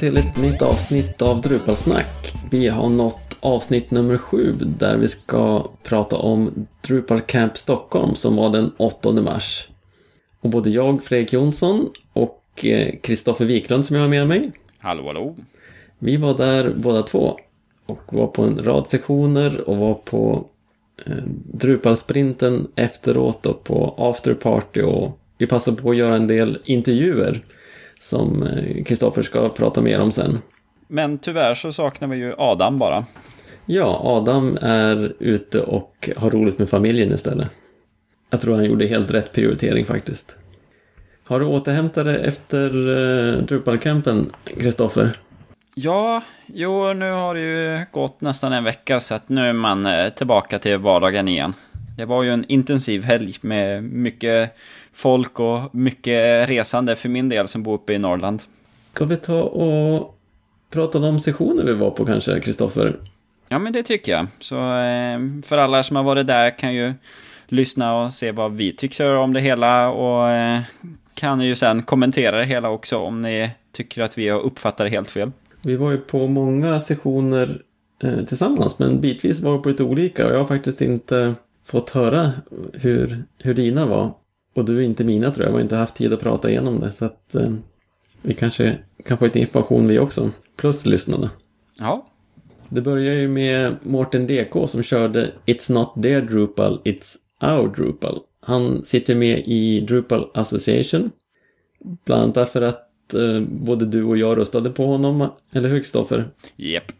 till ett nytt avsnitt av Drupalsnack. Vi har nått avsnitt nummer sju där vi ska prata om Drupal Camp Stockholm som var den 8 mars. Och både jag, Fredrik Jonsson och Kristoffer Wiklund som jag har med mig. Hallå, hallå. Vi var där båda två och var på en rad sektioner och var på eh, Drupalsprinten efteråt och på afterparty och vi passade på att göra en del intervjuer som eh, Kristoffer ska prata mer om sen. Men tyvärr så saknar vi ju Adam bara. Ja, Adam är ute och har roligt med familjen istället. Jag tror han gjorde helt rätt prioritering faktiskt. Har du återhämtat dig efter uh, Drupalcampen, Kristoffer? Ja, jo, nu har det ju gått nästan en vecka så att nu är man uh, tillbaka till vardagen igen. Det var ju en intensiv helg med mycket folk och mycket resande för min del som bor uppe i Norrland. Ska vi ta och prata om de sessioner vi var på kanske, Kristoffer? Ja, men det tycker jag. Så eh, för alla som har varit där kan ju lyssna och se vad vi tycker om det hela och eh, kan ju sen kommentera det hela också om ni tycker att vi har uppfattat det helt fel. Vi var ju på många sessioner eh, tillsammans men bitvis var vi på lite olika och jag har faktiskt inte fått höra hur, hur dina var. Och du är inte mina tror jag, vi har inte haft tid att prata igenom det så att eh, vi kanske kan få lite information vi också, plus lyssnarna. Ja. Det börjar ju med Mårten DK som körde It's not their Drupal, it's our Drupal. Han sitter med i Drupal Association. Bland annat därför att eh, både du och jag röstade på honom, eller hur Kristoffer? Japp. Yep.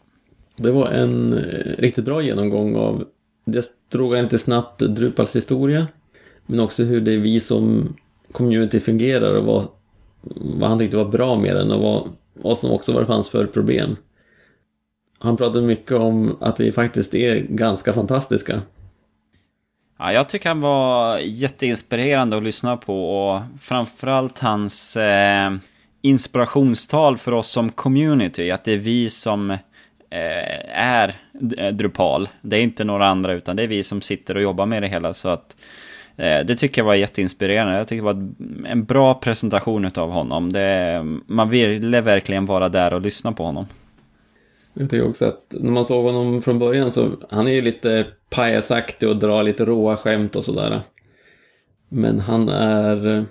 Det var en eh, riktigt bra genomgång av, jag drog lite snabbt Drupals historia, men också hur det är vi som community fungerar och vad, vad han tyckte var bra med den och vad, vad som också var det fanns för problem. Han pratade mycket om att vi faktiskt är ganska fantastiska. Ja, jag tycker han var jätteinspirerande att lyssna på och framförallt hans eh, inspirationstal för oss som community. Att det är vi som eh, är eh, Drupal. Det är inte några andra utan det är vi som sitter och jobbar med det hela. Så att eh, Eh, det tycker jag var jätteinspirerande. Jag tycker det var en bra presentation av honom. Det, man ville verkligen vara där och lyssna på honom. Jag tycker också att när man såg honom från början så han är ju lite pajasaktig och drar lite råa skämt och sådär. Men han är,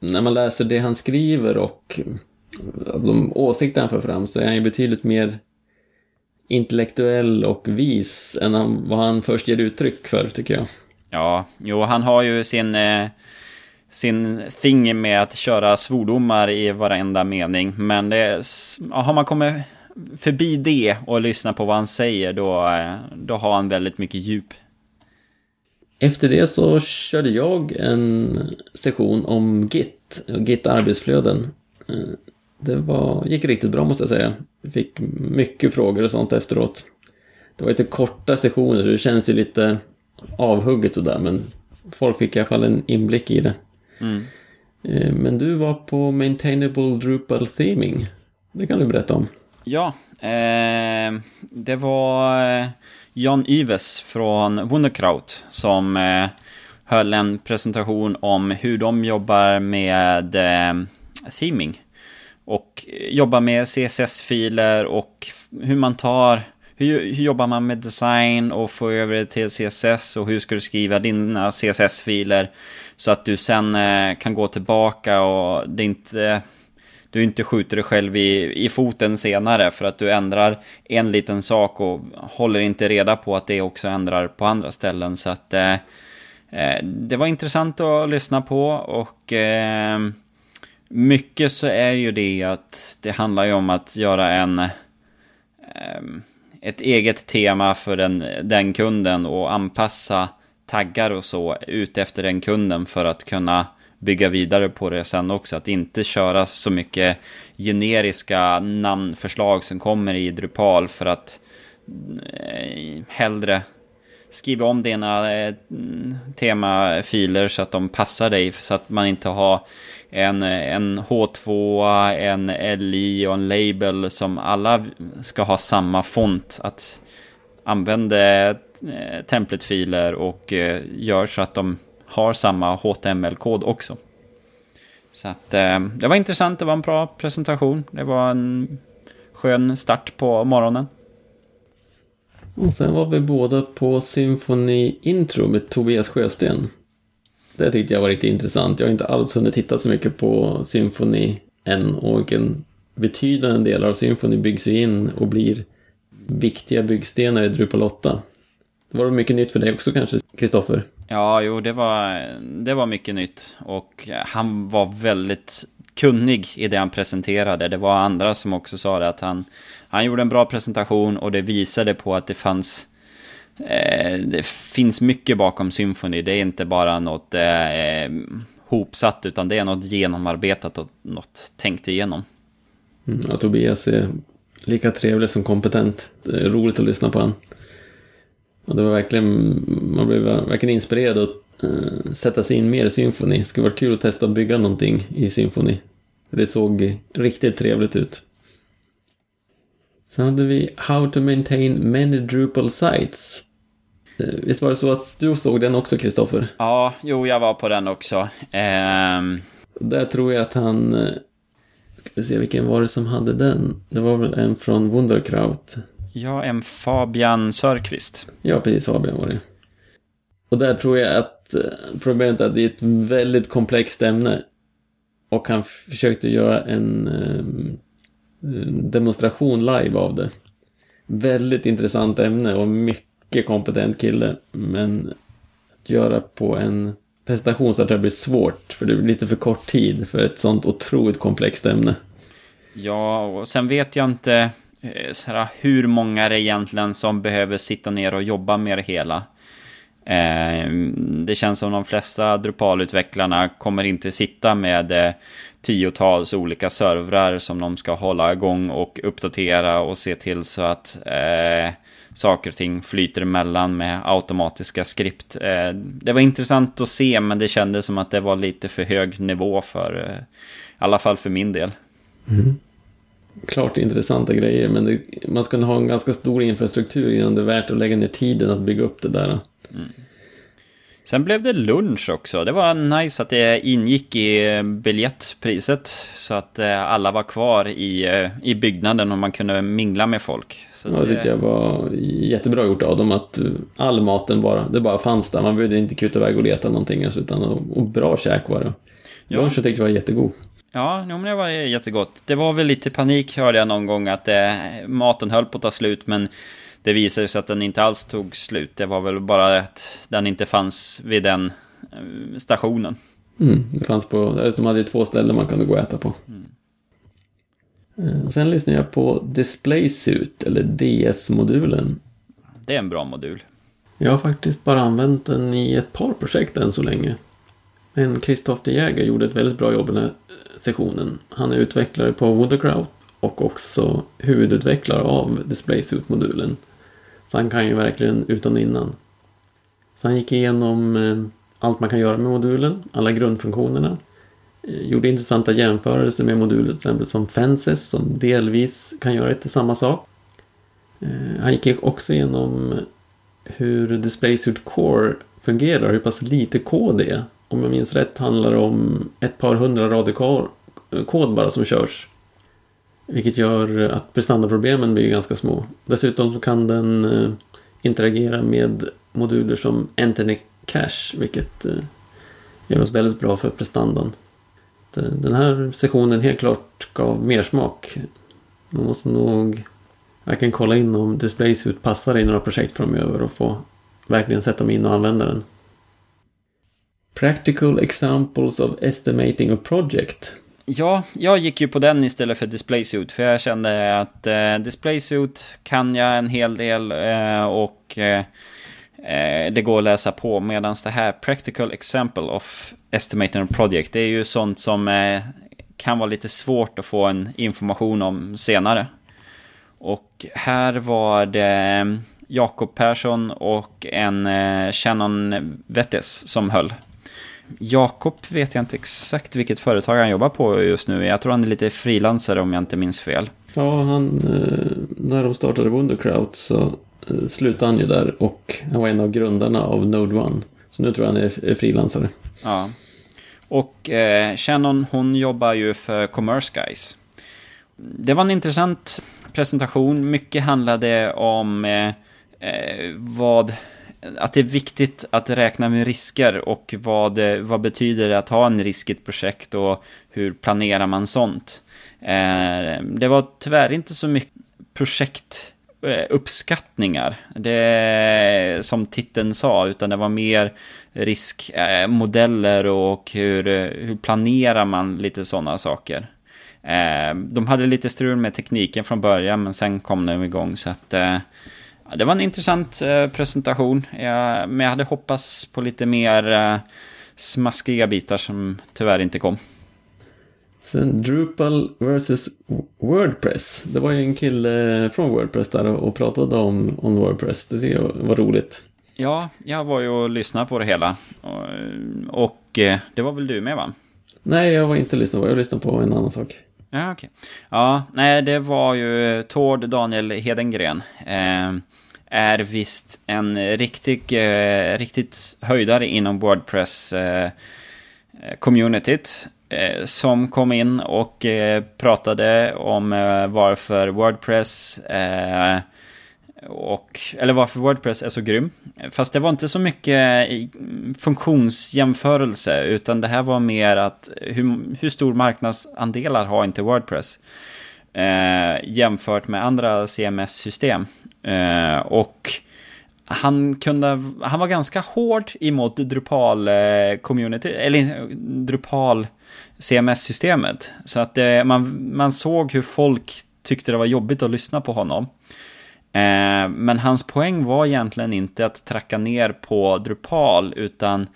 när man läser det han skriver och eh, de åsikter han för fram så är han ju betydligt mer intellektuell och vis än vad han först ger uttryck för tycker jag. Ja, jo han har ju sin, eh, sin thing med att köra svordomar i varenda mening. Men det, har man kommit förbi det och lyssnat på vad han säger, då, eh, då har han väldigt mycket djup. Efter det så körde jag en session om Git, Git arbetsflöden. Eh, det var, gick riktigt bra måste jag säga. Jag fick mycket frågor och sånt efteråt. Det var lite korta sessioner så det känns ju lite avhugget sådär men folk fick i alla fall en inblick i det. Mm. Men du var på Maintainable Drupal Theming. Det kan du berätta om. Ja, eh, det var eh, Jan Yves från Wunderkraut som eh, höll en presentation om hur de jobbar med eh, theming. Och jobbar med CSS-filer och hur man tar hur, hur, jobbar man med design och få över det till CSS och hur ska du skriva dina CSS-filer så att du sen eh, kan gå tillbaka och det inte du inte skjuter dig själv i, i foten senare för att du ändrar en liten sak och håller inte reda på att det också ändrar på andra ställen. Så att eh, eh, det var intressant att lyssna på och eh, mycket så är ju det att det handlar ju om att göra en eh, ett eget tema för den, den kunden och anpassa taggar och så ut efter den kunden för att kunna bygga vidare på det sen också. Att inte köra så mycket generiska namnförslag som kommer i Drupal för att eh, hellre skriva om dina eh, temafiler så att de passar dig. Så att man inte har en, en H2, en LI och en label som alla ska ha samma font. Att använda eh, templatefiler och eh, gör så att de har samma HTML-kod också. Så att eh, det var intressant, det var en bra presentation. Det var en skön start på morgonen. Och sen var vi båda på Symfoni Intro med Tobias Sjösten. Det tyckte jag var riktigt intressant. Jag har inte alls hunnit titta så mycket på Symfoni än och en betydande del av Symfoni byggs ju in och blir viktiga byggstenar i Drupal 8. Det var mycket nytt för dig också kanske, Kristoffer? Ja, jo, det var, det var mycket nytt. Och han var väldigt kunnig i det han presenterade. Det var andra som också sa det att han, han gjorde en bra presentation och det visade på att det fanns eh, det finns mycket bakom Symphony. Det är inte bara något eh, hopsatt utan det är något genomarbetat och något tänkt igenom. Mm, ja, Tobias är lika trevlig som kompetent. Det är roligt att lyssna på honom. Och det var verkligen, man blev verkligen inspirerad att eh, sätta sig in mer i Symfony. Det skulle vara kul att testa att bygga någonting i Symfony. Det såg riktigt trevligt ut. Sen hade vi How to maintain many Drupal sites. Uh, visst var det så att du såg den också, Kristoffer? Ja, jo, jag var på den också. Um... Där tror jag att han... Uh, ska vi se, vilken var det som hade den? Det var väl en från Wunderkraut. Ja, en Fabian Sörqvist. Ja, precis. Fabian var det. Och där tror jag att eh, problemet är att det är ett väldigt komplext ämne. Och han försökte göra en um, demonstration live av det. Väldigt intressant ämne och mycket kompetent kille. Men att göra på en presentation så att det blir svårt. För det blir lite för kort tid för ett sånt otroligt komplext ämne. Ja, och sen vet jag inte eh, så här, hur många är det egentligen som behöver sitta ner och jobba med det hela? Eh, det känns som de flesta Drupal-utvecklarna kommer inte sitta med eh, tiotals olika servrar som de ska hålla igång och uppdatera och se till så att eh, saker och ting flyter emellan med automatiska skript. Eh, det var intressant att se men det kändes som att det var lite för hög nivå för, eh, i alla fall för min del. Mm klart intressanta grejer, men det, man ska ha en ganska stor infrastruktur innan det är värt att lägga ner tiden att bygga upp det där. Mm. Sen blev det lunch också. Det var nice att det ingick i biljettpriset. Så att eh, alla var kvar i, eh, i byggnaden och man kunde mingla med folk. Så ja, det tyckte jag var jättebra gjort av dem. Att all maten bara, det bara fanns där. Man behövde inte kuta iväg och leta någonting. Utan, och, bra käk var det. Ja. Lunchen tyckte jag var jättegod. Ja, men det var jättegott. Det var väl lite panik hörde jag någon gång att eh, maten höll på att ta slut, men det visade sig att den inte alls tog slut. Det var väl bara att den inte fanns vid den eh, stationen. Mm, det fanns på, de hade två ställen man kunde gå och äta på. Mm. Eh, sen lyssnade jag på DisplaySuit, eller DS-modulen. Det är en bra modul. Jag har faktiskt bara använt den i ett par projekt än så länge. Men Christoph de Jäger gjorde ett väldigt bra jobb den här sessionen. Han är utvecklare på Wondercraft och också huvudutvecklare av DisplaySuit-modulen. Så han kan ju verkligen utan och innan. Så han gick igenom eh, allt man kan göra med modulen, alla grundfunktionerna. Eh, gjorde intressanta jämförelser med moduler till exempel som Fences som delvis kan göra lite samma sak. Eh, han gick också igenom hur DisplaySuit Core fungerar, hur pass lite kod det är om jag minns rätt handlar det om ett par hundra rader kod bara som körs. Vilket gör att prestandaproblemen blir ganska små. Dessutom kan den eh, interagera med moduler som Entity Cache, vilket eh, gör oss väldigt bra för prestandan. Eh, den här sessionen helt klart gav mer smak. Man måste nog verkligen kolla in om DisplaySuit passar i några projekt framöver och få verkligen sätta mig in och använda den. Practical examples of estimating a project. Ja, jag gick ju på den istället för DisplaySuit. För jag kände att eh, DisplaySuit kan jag en hel del eh, och eh, eh det går att läsa på. Medan det här Practical example of estimating a project. Det är ju sånt som eh, kan vara lite svårt att få en information om senare. Och här var det eh, Jakob Persson och en eh, Shannon Vettes som höll. Jakob vet jag inte exakt vilket företag han jobbar på just nu. Jag tror han är lite frilansare om jag inte minns fel. Ja, han, eh, när de startade Wondercraft så eh, slutade han ju där och han var en av grundarna av Node One. Så nu tror jag han är frilansare. Ja. Och eh, Shannon hon jobbar ju för Commerce Guys. Det var en intressant presentation. Mycket handlade om eh, eh, vad att det är viktigt att räkna med risker och vad, vad betyder det att ha en risk i ett projekt och hur planerar man sånt. Eh, det var tyvärr inte så mycket projektuppskattningar, eh, det som titeln sa, utan det var mer riskmodeller eh, och hur, hur planerar man lite sådana saker. De hade lite strul med tekniken från början, men sen kom de igång, så att det var en intressant presentation, men jag hade hoppats på lite mer smaskiga bitar som tyvärr inte kom. Sen Drupal vs Wordpress. Det var ju en kille från Wordpress där och pratade om, om Wordpress. Det tycker jag var roligt. Ja, jag var ju och lyssnade på det hela. Och, och eh, det var väl du med va? Nej, jag var inte lyssnad på Jag lyssnade på en annan sak. Ja, okej. Okay. Ja, nej, det var ju Tord Daniel Hedengren. Eh, är visst en riktig, eh, riktigt höjdare inom Wordpress-communityt eh, eh, eh, som kom in och eh, pratade om eh, varför Wordpress eh, och, eller varför Wordpress är så grym. Fast det var inte så mycket funktionsjämförelse, utan det här var mer att hur, hur stor marknadsandelar har inte Wordpress? Eh, jämfört med andra CMS-system. Eh, och han, kunde, han var ganska hård emot Drupal-community, eh, eller eh, Drupal CMS-systemet. Så att det, man, man såg hur folk tyckte det var jobbigt att lyssna på honom. Eh, men hans poäng var egentligen inte att tracka ner på Drupal, utan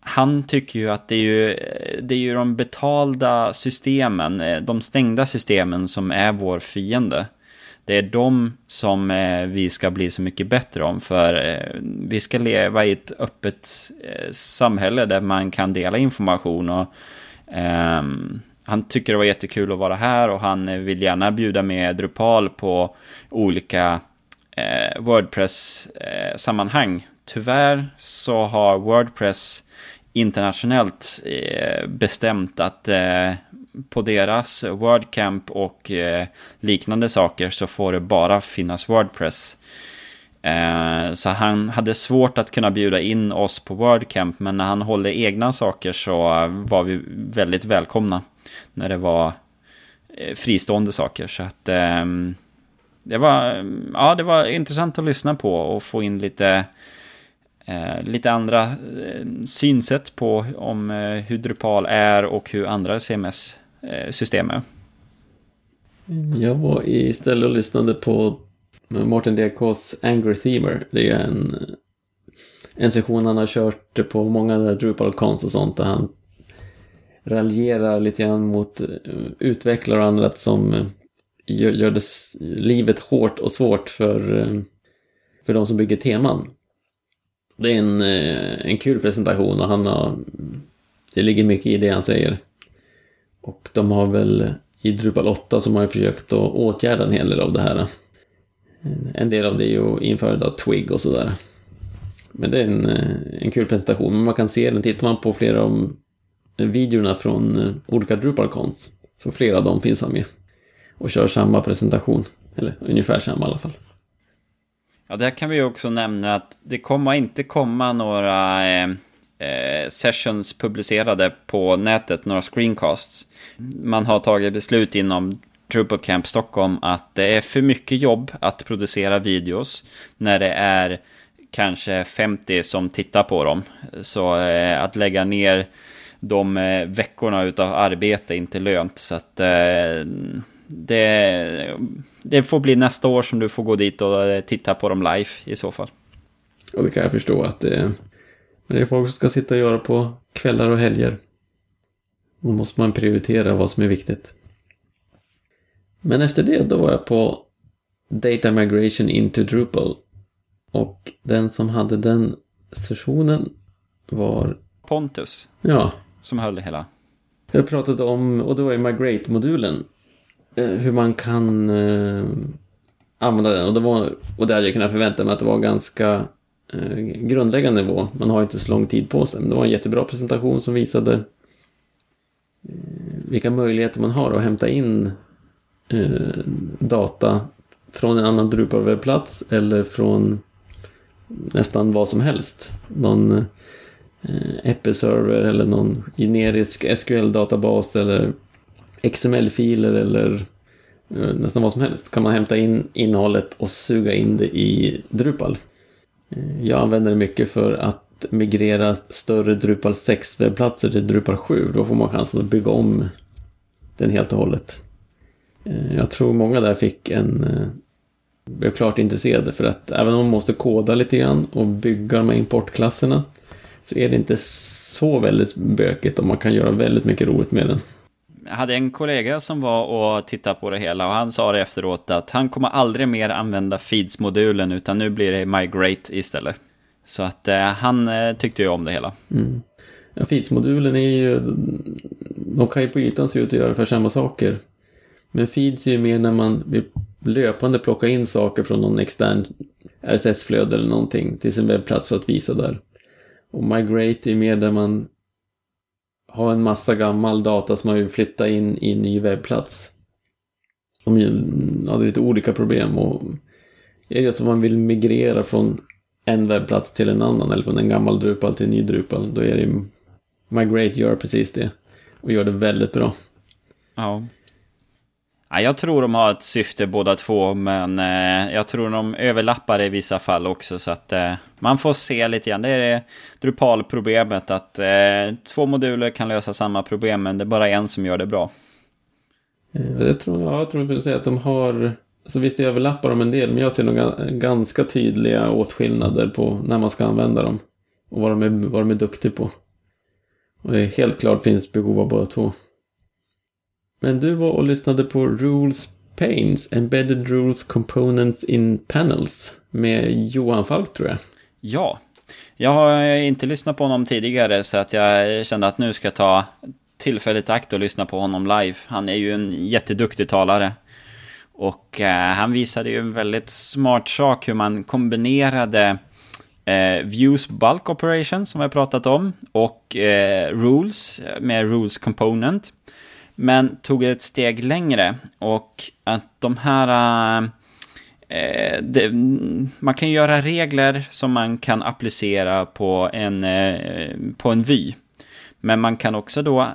han tycker ju att det är ju, det är ju de betalda systemen, de stängda systemen som är vår fiende. Det är de som eh, vi ska bli så mycket bättre om, för eh, vi ska leva i ett öppet eh, samhälle där man kan dela information och Um, han tycker det var jättekul att vara här och han eh, vill gärna bjuda med Drupal på olika eh, Wordpress-sammanhang. Eh, Tyvärr så har Wordpress internationellt eh, bestämt att eh, på deras WordCamp och eh, liknande saker så får det bara finnas Wordpress. Eh, så han hade svårt att kunna bjuda in oss på WordCamp, men när han håller egna saker så eh, var vi väldigt välkomna. När det var fristående saker. Så att ehm, det var, ja, det var intressant att lyssna på och få in lite, Eh, lite andra eh, synsätt på om eh, hur Drupal är och hur andra CMS-system är. Jag var istället och lyssnade på Martin DKs Angry Themer. Det är en, en session han har kört på många Drupal-cons och sånt där han raljerar lite grann mot utvecklare och andra som gör, gör det, livet hårt och svårt för, för de som bygger teman. Det är en, eh, en kul presentation och han har, det ligger mycket i det han säger. Och de har väl i Drupal 8 som har försökt att åtgärda en hel del av det här. En del av det är ju att införa Twig och sådär. Men det är en, eh, en kul presentation. Men man kan se den, tittar man på flera av videorna från eh, olika DrupalCons. Så flera av dem finns han med. Och kör samma presentation. Eller ungefär samma i alla fall. Ja, där kan vi också nämna att det kommer inte komma några eh, eh, sessions publicerade på nätet, några screencasts. Man har tagit beslut inom Drupal Camp Stockholm att det är för mycket jobb att producera videos när det är kanske 50 som tittar på dem. Så eh, att lägga ner de eh, veckorna utav arbete är inte lönt. Så att eh, det, det får bli nästa år som du får gå dit och eh, titta på dem live i så fall. Och det kan jag förstå att det, det är folk som ska sitta och göra på kvällar och helger. Då måste man prioritera vad som är viktigt. Men efter det då var jag på Data Migration into Drupal. Och den som hade den sessionen var... Pontus. Ja. Som höll det hela. Jag pratade om, och det var ju Migrate-modulen. Eh, hur man kan eh, använda den. Och det, var, och det hade jag kunnat förvänta mig att det var ganska eh, grundläggande nivå. Man har inte så lång tid på sig. Men det var en jättebra presentation som visade eh, vilka möjligheter man har att hämta in eh, data från en annan Drupal-webbplats eller från nästan vad som helst. Någon eh, Episerver eller någon generisk SQL-databas eller XML-filer eller eh, nästan vad som helst. Kan man hämta in innehållet och suga in det i Drupal. Eh, jag använder det mycket för att migrera större Drupal 6 webbplatser till Drupal 7. Då får man chansen att bygga om den helt och hållet. Eh, jag tror många där fick en blev klart intresserade för att även om man måste koda lite grann och bygga de här importklasserna så är det inte så väldigt bökigt och man kan göra väldigt mycket roligt med den. Jag hade en kollega som var och tittade på det hela och han sa det efteråt att han kommer aldrig mer använda Feeds-modulen utan nu blir det Migrate istället. Så att eh, han eh, tyckte ju om det hela. Mm. Ja, Feeds-modulen är ju, de kan ju på ytan se ut att göra för samma saker. Men Feeds är ju mer när man vill löpande plocka in saker från någon extern RSS-flöde eller någonting till sin webbplats för att visa där. Och Migrate är mer där man ha en massa gammal data som man vill flytta in i en ny webbplats. De hade lite olika problem och är det så att man vill migrera från en webbplats till en annan eller från en gammal Drupal till en ny Drupal då är det Migrate gör precis det och gör det väldigt bra. Ja. Ja, jag tror de har ett syfte båda två, men eh, jag tror de överlappar i vissa fall också. Så att eh, man får se lite grann. Det är det Drupal-problemet, att eh, två moduler kan lösa samma problem, men det är bara en som gör det bra. Eh, jag tror, ja, jag tror du säga att de har... Alltså visst, det överlappar de en del, men jag ser nog ganska tydliga åtskillnader på när man ska använda dem. Och vad de är, vad de är duktiga på. Och det helt klart finns behov av båda två. Men du var och lyssnade på Rules Pains, Embedded Rules Components in Panels med Johan Falk tror jag. Ja, jag har inte lyssnat på honom tidigare så att jag kände att nu ska jag ta tillfället i akt och lyssna på honom live. Han är ju en jätteduktig talare. Och eh, han visade ju en väldigt smart sak hur man kombinerade eh, Views Bulk Operation som vi har pratat om och eh, Rules eh, med Rules Component. Men tog ett steg längre och att de här... Eh, eh, det, man kan göra regler som man kan applicera på en, eh, på en vy. Men man kan också då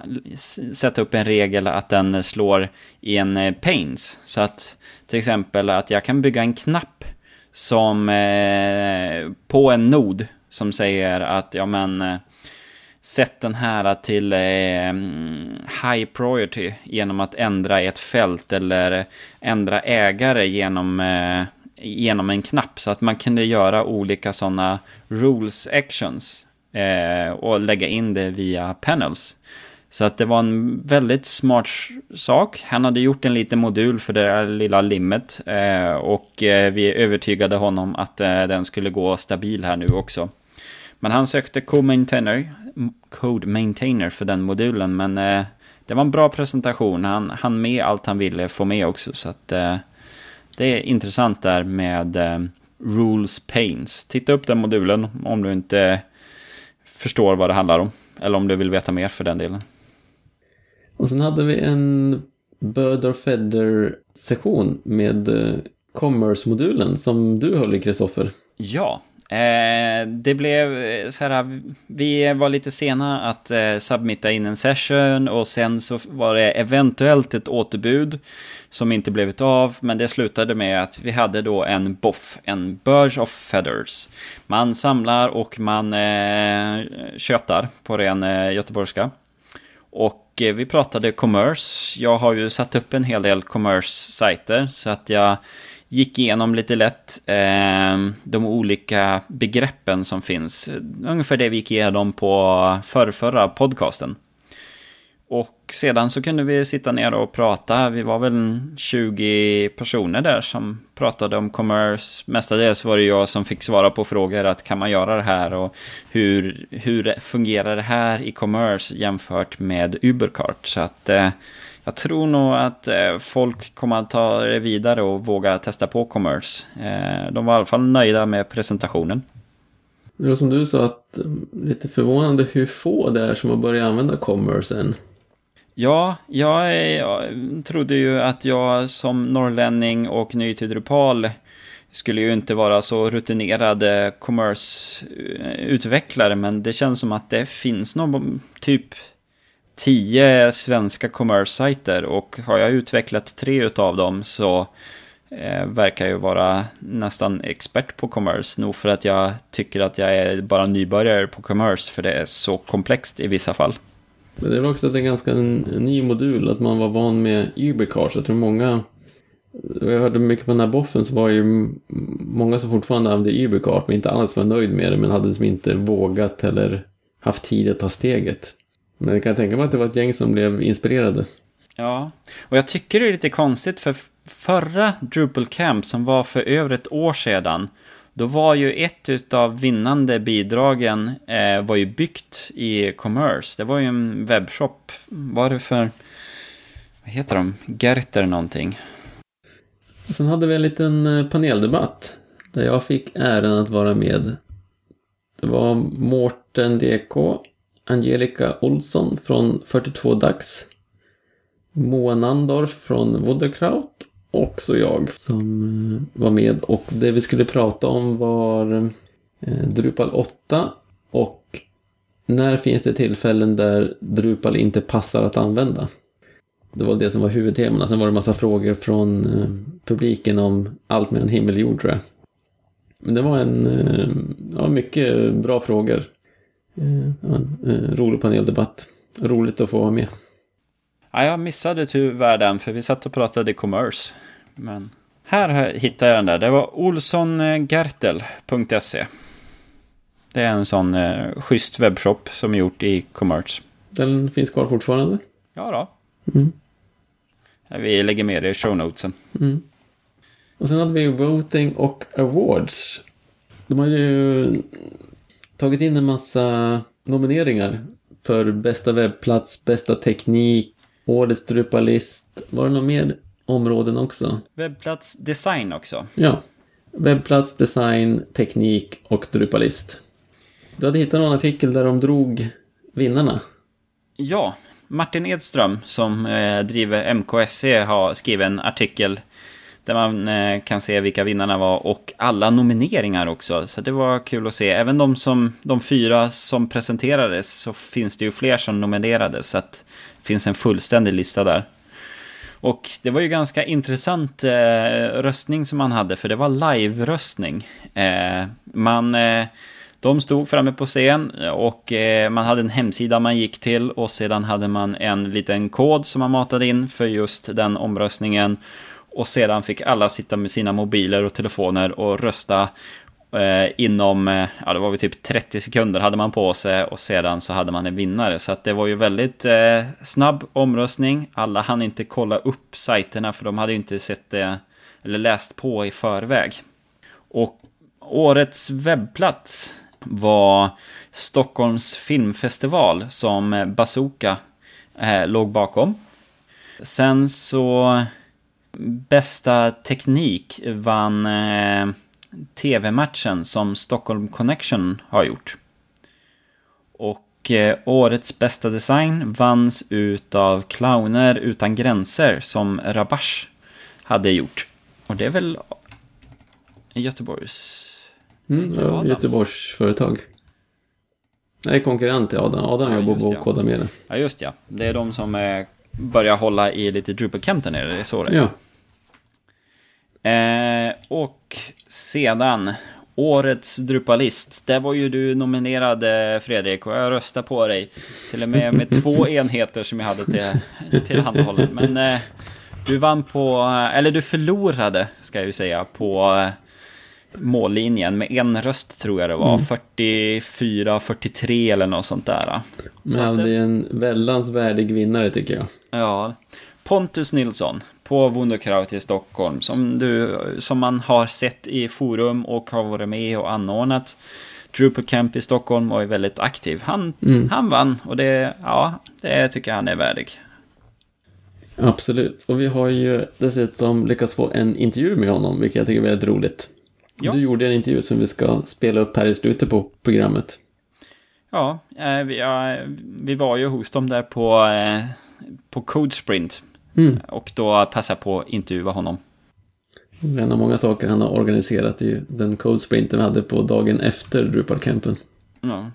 sätta upp en regel att den slår i en eh, 'pains' Så att till exempel att jag kan bygga en knapp som eh, på en nod som säger att ja men eh, Sett den här till eh, high priority genom att ändra ett fält eller ändra ägare genom, eh, genom en knapp. Så att man kunde göra olika sådana rules actions eh, och lägga in det via panels. Så att det var en väldigt smart sak. Han hade gjort en liten modul för det där lilla limmet eh, och eh, vi övertygade honom att eh, den skulle gå stabil här nu också. Men han sökte co-maintainer Code Maintainer för den modulen. Men eh, det var en bra presentation. Han hann med allt han ville få med också. Så att eh, det är intressant där med eh, Rules Pains. Titta upp den modulen om du inte förstår vad det handlar om. Eller om du vill veta mer för den delen. Och sen hade vi en Bird or Feather-sektion med eh, Commerce-modulen som du höll i, Kristoffer. Ja, Eh, det blev eh, så här, vi var lite sena att eh, submitta in en session och sen så var det eventuellt ett återbud som inte blivit av, men det slutade med att vi hade då en boff, en Birds of Feathers. Man samlar och man eh, köttar på ren eh, göteborgska. Och eh, vi pratade commerce. Jag har ju satt upp en hel del commerce-sajter så att jag gick igenom lite lätt eh, de olika begreppen som finns. Ungefär det vi gick igenom på förrförra podcasten. Och sedan så kunde vi sitta ner och prata. Vi var väl 20 personer där som pratade om commerce. Mestadels var det jag som fick svara på frågor att kan man göra det här och hur, hur fungerar det här i commerce jämfört med Ubercart. Så att eh, jag tror nog att eh, folk kommer att ta det vidare och våga testa på commerce. Eh, de var i alla fall nöjda med presentationen. Det var som du sa, att eh, lite förvånande hur få det är som har börjat använda commerce än. Ja, jag, jag trodde ju att jag som norrlänning och ny till Drupal skulle ju inte vara så rutinerad commerce-utvecklare, men det känns som att det finns någon typ tio svenska commerce-sajter och har jag utvecklat tre av dem så eh, verkar jag vara nästan expert på commerce. Nog för att jag tycker att jag är bara nybörjare på commerce för det är så komplext i vissa fall. Men det är väl också att det är ganska en, ny modul, att man var van med Ubercars. Jag tror många, jag hörde mycket på den här boffen så var det ju många som fortfarande använde UberCart men inte alls var nöjd med det men hade som inte vågat eller haft tid att ta steget. Men jag kan tänka mig att det var ett gäng som blev inspirerade. Ja, och jag tycker det är lite konstigt för förra Drupal Camp som var för över ett år sedan då var ju ett av vinnande bidragen eh, var ju byggt i Commerce. Det var ju en webbshop. Var det för, vad heter de, Gerter någonting? Sen hade vi en liten eh, paneldebatt där jag fick äran att vara med. Det var Mårten DK, Angelica Olsson från 42 Dags, Moa Nandorf från Wuderkraut och så jag som eh, var med. Och det vi skulle prata om var eh, Drupal 8 och när finns det tillfällen där Drupal inte passar att använda? Det var det som var huvudtemana. Sen var det en massa frågor från eh, publiken om allt mellan himmel och jord tror jag. Men det var en ja, mycket bra frågor. En rolig paneldebatt. Roligt att få vara med. Ja, jag missade tyvärr den, för vi satt och pratade commerce. Men här hittade jag den där. Det var olsongertel.se. Det är en sån eh, schysst webbshop som är gjort i commerce. Den finns kvar fortfarande? Ja då. Mm. Vi lägger med det i show notesen. Mm. Och sen hade vi voting och awards. De har ju tagit in en massa nomineringar för bästa webbplats, bästa teknik, Årets Drupalist. Var det något mer områden också? Webbplats design också. Ja. Webbplats, design, teknik och Drupalist. Du hade hittat någon artikel där de drog vinnarna. Ja, Martin Edström som eh, driver MKSC har skrivit en artikel där man eh, kan se vilka vinnarna var och alla nomineringar också. Så det var kul att se. Även de, som, de fyra som presenterades så finns det ju fler som nominerades. Så att det finns en fullständig lista där. Och det var ju ganska intressant eh, röstning som man hade, för det var live-röstning. Eh, man, eh, de stod framme på scen och eh, man hade en hemsida man gick till och sedan hade man en liten kod som man matade in för just den omröstningen. Och sedan fick alla sitta med sina mobiler och telefoner och rösta eh, inom, eh, ja det var väl typ 30 sekunder hade man på sig och sedan så hade man en vinnare. Så att det var ju väldigt eh, snabb omröstning. Alla hann inte kolla upp sajterna för de hade ju inte sett det, eller läst på i förväg. Och årets webbplats var Stockholms filmfestival som Bazooka eh, låg bakom. Sen så bästa teknik vann eh, tv-matchen som Stockholm Connection har gjort. Och eh, årets bästa design vanns utav Clowner utan gränser som Rabash hade gjort. Och det är väl Göteborgs... Mm, ja, Göteborgs företag. Nej, konkurrent till Adam. Adam ja, jobbar på Koda med det. Ja, just ja. Det är de som eh, börjar hålla i lite Drupal Camp där nere, det är så det är. Ja. Eh, och sedan, årets Drupalist. Där var ju du nominerad eh, Fredrik och jag röstade på dig. Till och med med två enheter som jag hade till, tillhandahållet. Men eh, du vann på, eller du förlorade ska jag ju säga, på eh, mållinjen med en röst tror jag det var. Mm. 44-43 eller något sånt där. Men det är en väldans värdig vinnare tycker jag. Ja. Pontus Nilsson på Wunderkraut i Stockholm som, du, som man har sett i forum och har varit med och anordnat Drupal Camp i Stockholm och är väldigt aktiv. Han, mm. han vann och det, ja, det tycker jag han är värdig. Absolut, och vi har ju dessutom lyckats få en intervju med honom, vilket jag tycker är väldigt roligt. Ja. Du gjorde en intervju som vi ska spela upp här i slutet på programmet. Ja, eh, vi, var ju hos dem där på eh, på Codesprint. Mm. Och då passade jag på att intervjua honom. En av många saker han har organiserat är ju den Codesprinten vi hade på dagen efter Drupal-campen. Ja.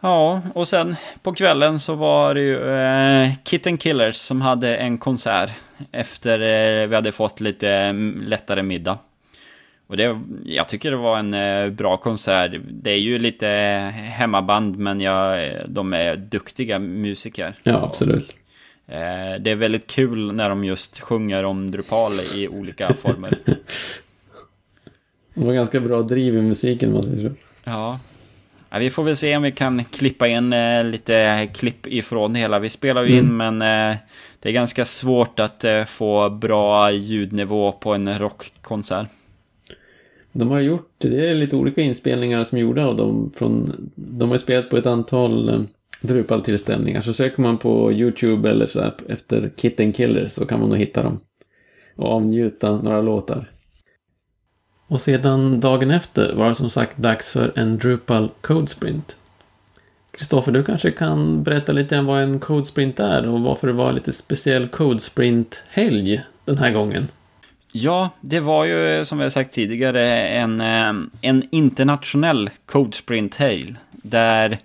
Ja, och sen på kvällen så var det ju eh, Kitten Killers som hade en konsert efter eh, vi hade fått lite mm, lättare middag. Och det, jag tycker det var en eh, bra konsert. Det är ju lite hemmaband, men jag, de är duktiga musiker. Ja, absolut. Eh, det är väldigt kul när de just sjunger om Drupal i olika former. Det var ganska bra driv i musiken, man säger så. Ja. ja. Vi får väl se om vi kan klippa in eh, lite klipp ifrån det hela. Vi spelar ju in, Mm. men eh, det är ganska svårt att eh, få bra ljudnivå på en rockkonsert. De har gjort, det är lite olika inspelningar som är gjorda av dem. Från, de har spelat på ett antal eh, Drupal-tillställningar. Så söker man på YouTube eller så här efter Kitten Killer så kan man nog hitta dem. Och avnjuta några låtar. Och sedan dagen efter var det som sagt dags för en Drupal Code Sprint. Kristoffer, du kanske kan berätta lite om vad en Code Sprint är och varför det var lite speciell Code Sprint-helg den här gången. Ja, det var ju som vi har sagt tidigare en, eh, en internationell Code Sprint Där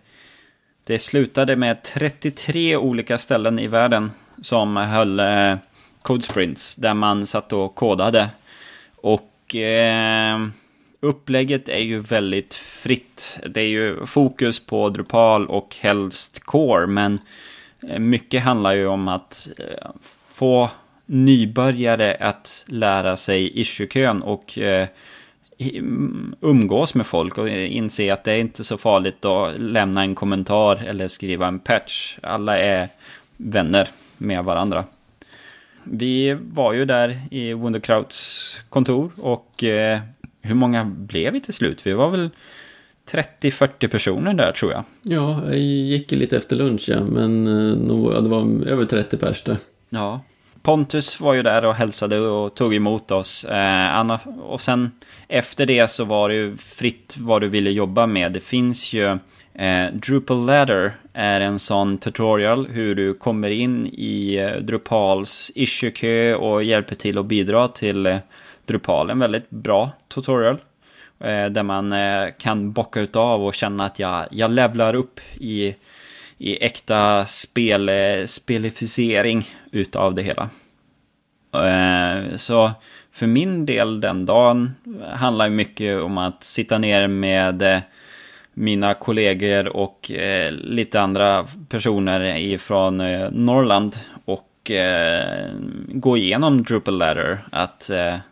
det slutade med 33 olika ställen i världen som höll eh, codesprints Där man satt och kodade. Och eh, upplägget är ju väldigt fritt. Det är ju fokus på Drupal och helst Core. Men eh, mycket handlar ju om att eh, få nybörjare att lära sig issuekön och eh, umgås med folk och inse att det är inte så farligt att lämna en kommentar eller skriva en patch. Alla är vänner med varandra. Vi var ju där i Wunderkrauts kontor och eh, hur många blev vi till slut? Vi var väl 30-40 personer där tror jag. Ja, jag gick lite efter lunch ja, men eh, ja, det var över 30 pers där. Ja. Pontus var ju där och hälsade och tog emot oss. Eh, Anna, och sen efter det så var det ju fritt vad du ville jobba med. Det finns ju eh, Drupal Ladder är en sån tutorial hur du kommer in i eh, Drupals issuekö och hjälper till att bidra till eh, Drupal. En väldigt bra tutorial. Eh, där man eh, kan bocka utav och känna att jag, jag levlar upp i i äkta spel-spelificering. Eh, utav det hela. Eh, så för min del den dagen handlar mycket om att sitta ner med eh, mina kollegor och eh, lite andra personer ifrån Norrland och gå igenom Drupal Ladder. Att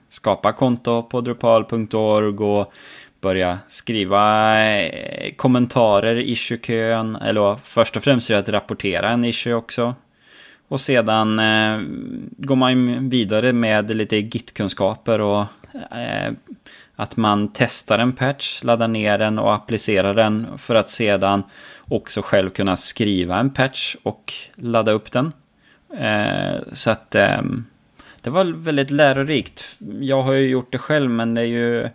skapa konto på drupal.org och börja skriva kommentarer i issuekön. Eller först och främst är det att rapportera en issue också. Och sedan eh, går man ju vidare med lite Git-kunskaper och eh, att man testar en patch, laddar ner den och applicerar den för att sedan också själv kunna skriva en patch och ladda upp den. Eh, så att eh, det var väldigt lärorikt. Jag har ju gjort det själv men det är ju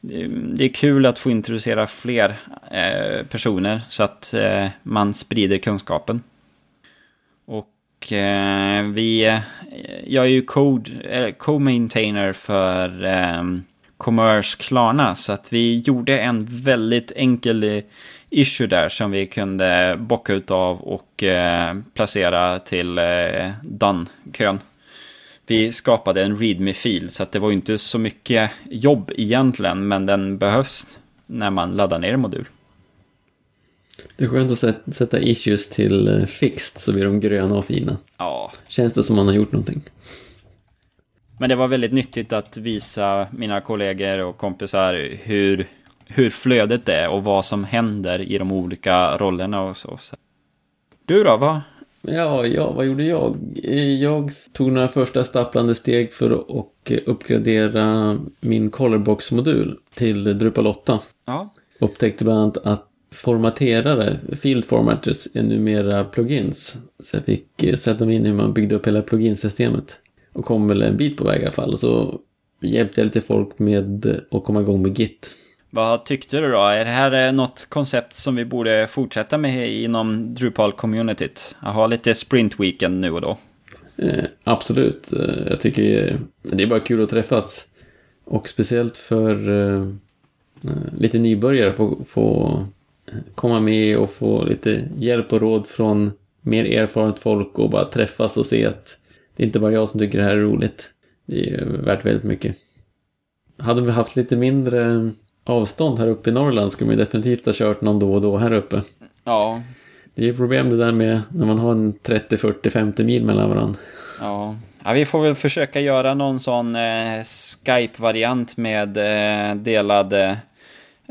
det är- det är kul att få introducera fler eh, personer så att eh, man sprider kunskapen. Och eh, vi, eh, jag är ju eh, co-maintainer för eh, Commerce Klarna så att vi gjorde en väldigt enkel issue där som vi kunde bocka utav och eh, placera till eh, done-kön. Vi skapade en readme-fil så att det var ju inte så mycket jobb egentligen men den behövs när man laddar ner en modul. Det är skönt att sätta, issues till eh, fixed så blir de gröna och fina. Ja, Känns det som man har gjort någonting. Men det var väldigt nyttigt att visa mina kollegor och kompisar hur, hur flödet är och vad som händer i de olika rollerna och så. Du då? Vad? Ja, ja, vad gjorde jag? Jag tog några första stapplande steg för att uppgradera min Colorbox-modul till Drupal 8. Ja. Upptäckte bland annat att formaterare, field formatters, är numera plugins. Så jag fick eh, sätta mig in hur man byggde upp hela pluginsystemet. Och kom väl en bit på väg i alla fall. Och så hjälpte jag lite folk med att komma igång med Git. Vad tyckte du då? Är det här något koncept som vi borde fortsätta med inom Drupal-communityt? Att ha lite sprint-weekend nu och då? Eh, absolut. Eh, jag tycker det är bara kul att träffas. Och speciellt för eh, eh lite nybörjare få, få komma med och få lite hjälp och råd från mer erfaret folk och bara träffas och se att det är inte bara jag som tycker det här är roligt. Det är värt väldigt mycket. Hade vi haft lite mindre avstånd här uppe i Norrland skulle vi definitivt ha kört någon då och då här uppe. Ja. Det är ju problem det där med när man har en 30, 40, 50 mil mellan varandra. Ja. ja, vi får väl försöka göra någon sån eh, Skype-variant med eh, delad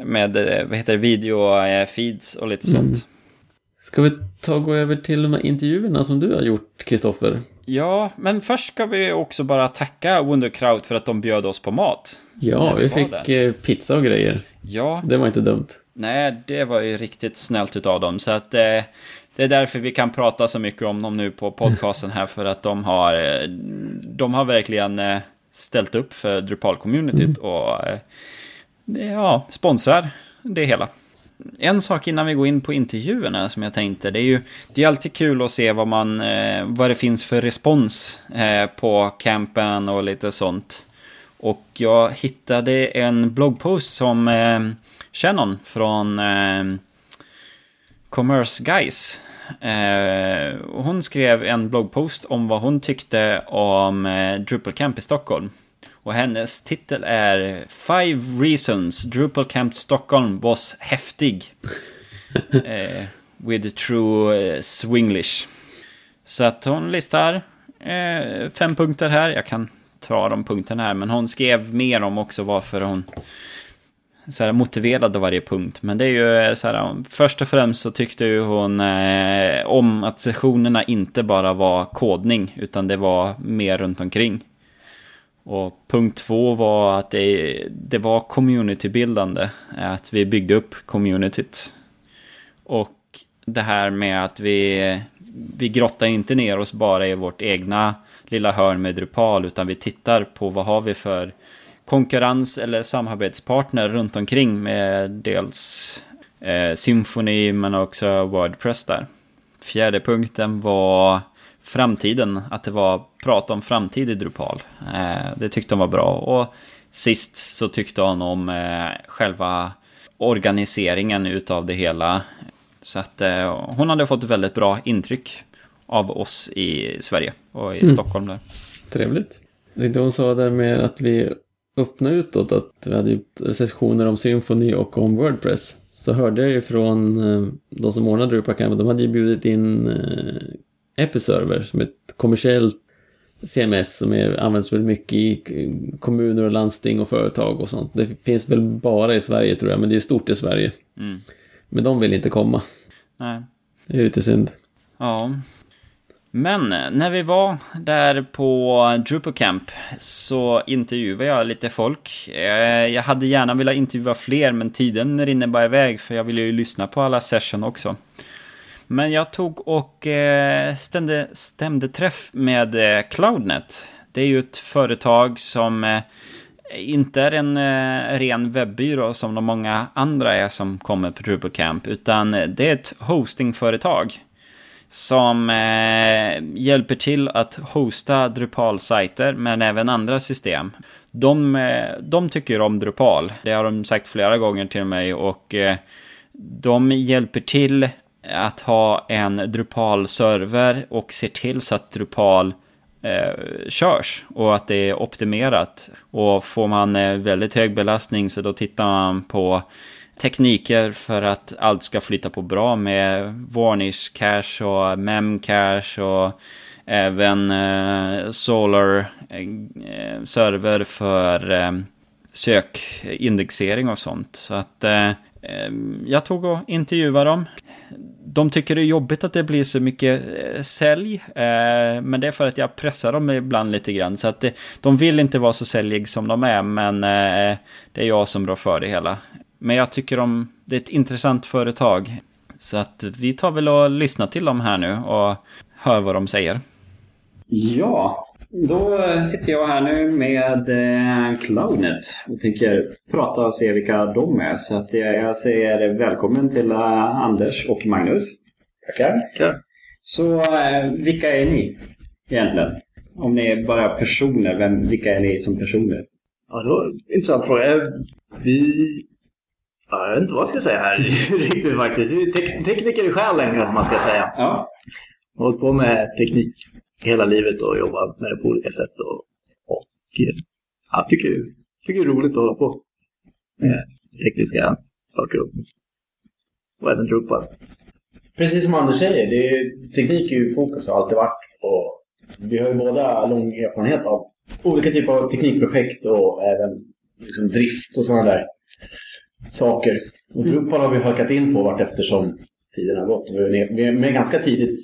med eh, vad heter det, video-feeds och lite mm. sånt. Ska vi ta och gå över till de här intervjuerna som du har gjort, Kristoffer? Ja, men först ska vi också bara tacka Wunderkraut för att de bjöd oss på mat. Ja, vi, fick där. Eh, pizza och grejer. Ja. Det var inte dumt. Nej, det var ju riktigt snällt utav dem. Så att eh, det är därför vi kan prata så mycket om dem nu på podcasten här. För att de har, eh, de har verkligen eh, ställt upp för Drupal-communityt. Mm. Och eh, ja, sponsrar det hela. En sak innan vi går in på intervjuerna som jag tänkte, det är ju det är alltid kul att se vad, man, eh, vad det finns för respons eh, på campen och lite sånt. Och jag hittade en bloggpost som eh, Shannon från eh, Commerce Guys. Eh, hon skrev en bloggpost om vad hon tyckte om eh, Drupal Camp i Stockholm. Och hennes titel är Five Reasons Drupal Camp Stockholm was häftig. eh, with true eh, swinglish. Så att hon listar eh, fem punkter här. Jag kan ta de punkterna här. Men hon skrev mer om också varför hon så här, motiverade varje punkt. Men det är ju eh, så här, först och främst så tyckte ju hon eh, om att sessionerna inte bara var kodning, utan det var mer runt omkring. Och punkt två var att det, det var communitybildande, att vi byggde upp communityt. Och det här med att vi, vi grottar inte ner oss bara i vårt egna lilla hörn med Drupal, utan vi tittar på vad har vi för konkurrens eller samarbetspartner runt omkring med dels eh, Symfony men också Wordpress där. Fjärde punkten var framtiden, att det var prat om framtid i Drupal. Eh, det tyckte hon var bra. Och sist så tyckte hon om eh, själva organiseringen utav det hela. Så att eh, hon hade fått väldigt bra intryck av oss i Sverige och i mm. Stockholm där. Trevligt. Det hon sa där med att vi öppnade utåt, att vi hade gjort sessioner om Symfony och om Wordpress. Så hörde jag ju från de som ordnade Drupal Camp, de hade ju bjudit in Episerver som är ett kommersiellt CMS som är, används väldigt mycket i kommuner och landsting och företag och sånt. Det finns väl bara i Sverige tror jag, men det är stort i Sverige. Mm. Men de vill inte komma. Nej. Det är lite synd. Ja. Men när vi var där på Drupal Camp så intervjuade jag lite folk. Eh, jag hade gärna velat intervjua fler men tiden rinner bara iväg för jag ville ju lyssna på alla session också. Men jag tog och eh, stämde, stämde träff med eh, Cloudnet. Det är ju ett företag som eh, inte är en ren webbyrå som de många andra är som kommer på Drupal Camp, utan det är ett hostingföretag som hjälper till att hosta Drupal-sajter, men även andra system. De, de tycker om Drupal, det har de sagt flera gånger till mig och de hjälper till att ha en Drupal-server och ser till så att Drupal eh, körs och att det är optimerat. Och får man eh, väldigt hög belastning så då tittar man på tekniker för att allt ska flyta på bra med Varnish cache och Memcache och även eh, Solar eh, server för eh, sökindexering och sånt. Så att eh, Ehm, jag tog och intervjuade dem de tycker det är jobbigt att det blir så mycket eh, sälj. Eh, men det är för att jag pressar dem ibland lite grann. Så att de vill inte vara så säljig som de är, men eh, det är jag som rår för det hela. Men jag tycker de, det är ett intressant företag. Så att vi tar väl och lyssnar till dem här nu och hör vad de säger. Ja, då sitter jag här nu med eh, Cloudnet och tänker prata och se vilka de är. Så att jag säger välkommen till eh, Anders och Magnus. Tackar. Tackar. Så vilka är ni egentligen? Om ni är bara personer, vem, vilka är ni som personer? Ja, det var en intressant fråga. Vi... Ja, jag vet inte vad jag ska säga här riktigt faktiskt. Vi är tek tekniker i själen kanske man ska säga. Ja. Jag har hållit på med teknik hela livet och jobbat med det på olika sätt. Och, och jag tycker, tycker det är roligt att hålla på med tekniska saker. Och, även Drupal. Precis som Anders säger, det är, teknik är ju fokus och har alltid varit. Och vi har ju båda lång erfarenhet av olika typer av teknikprojekt och även liksom drift och sådana där saker. Och Drupal har vi hakat in på vart eftersom tiden har gått. Vi är med ganska tidigt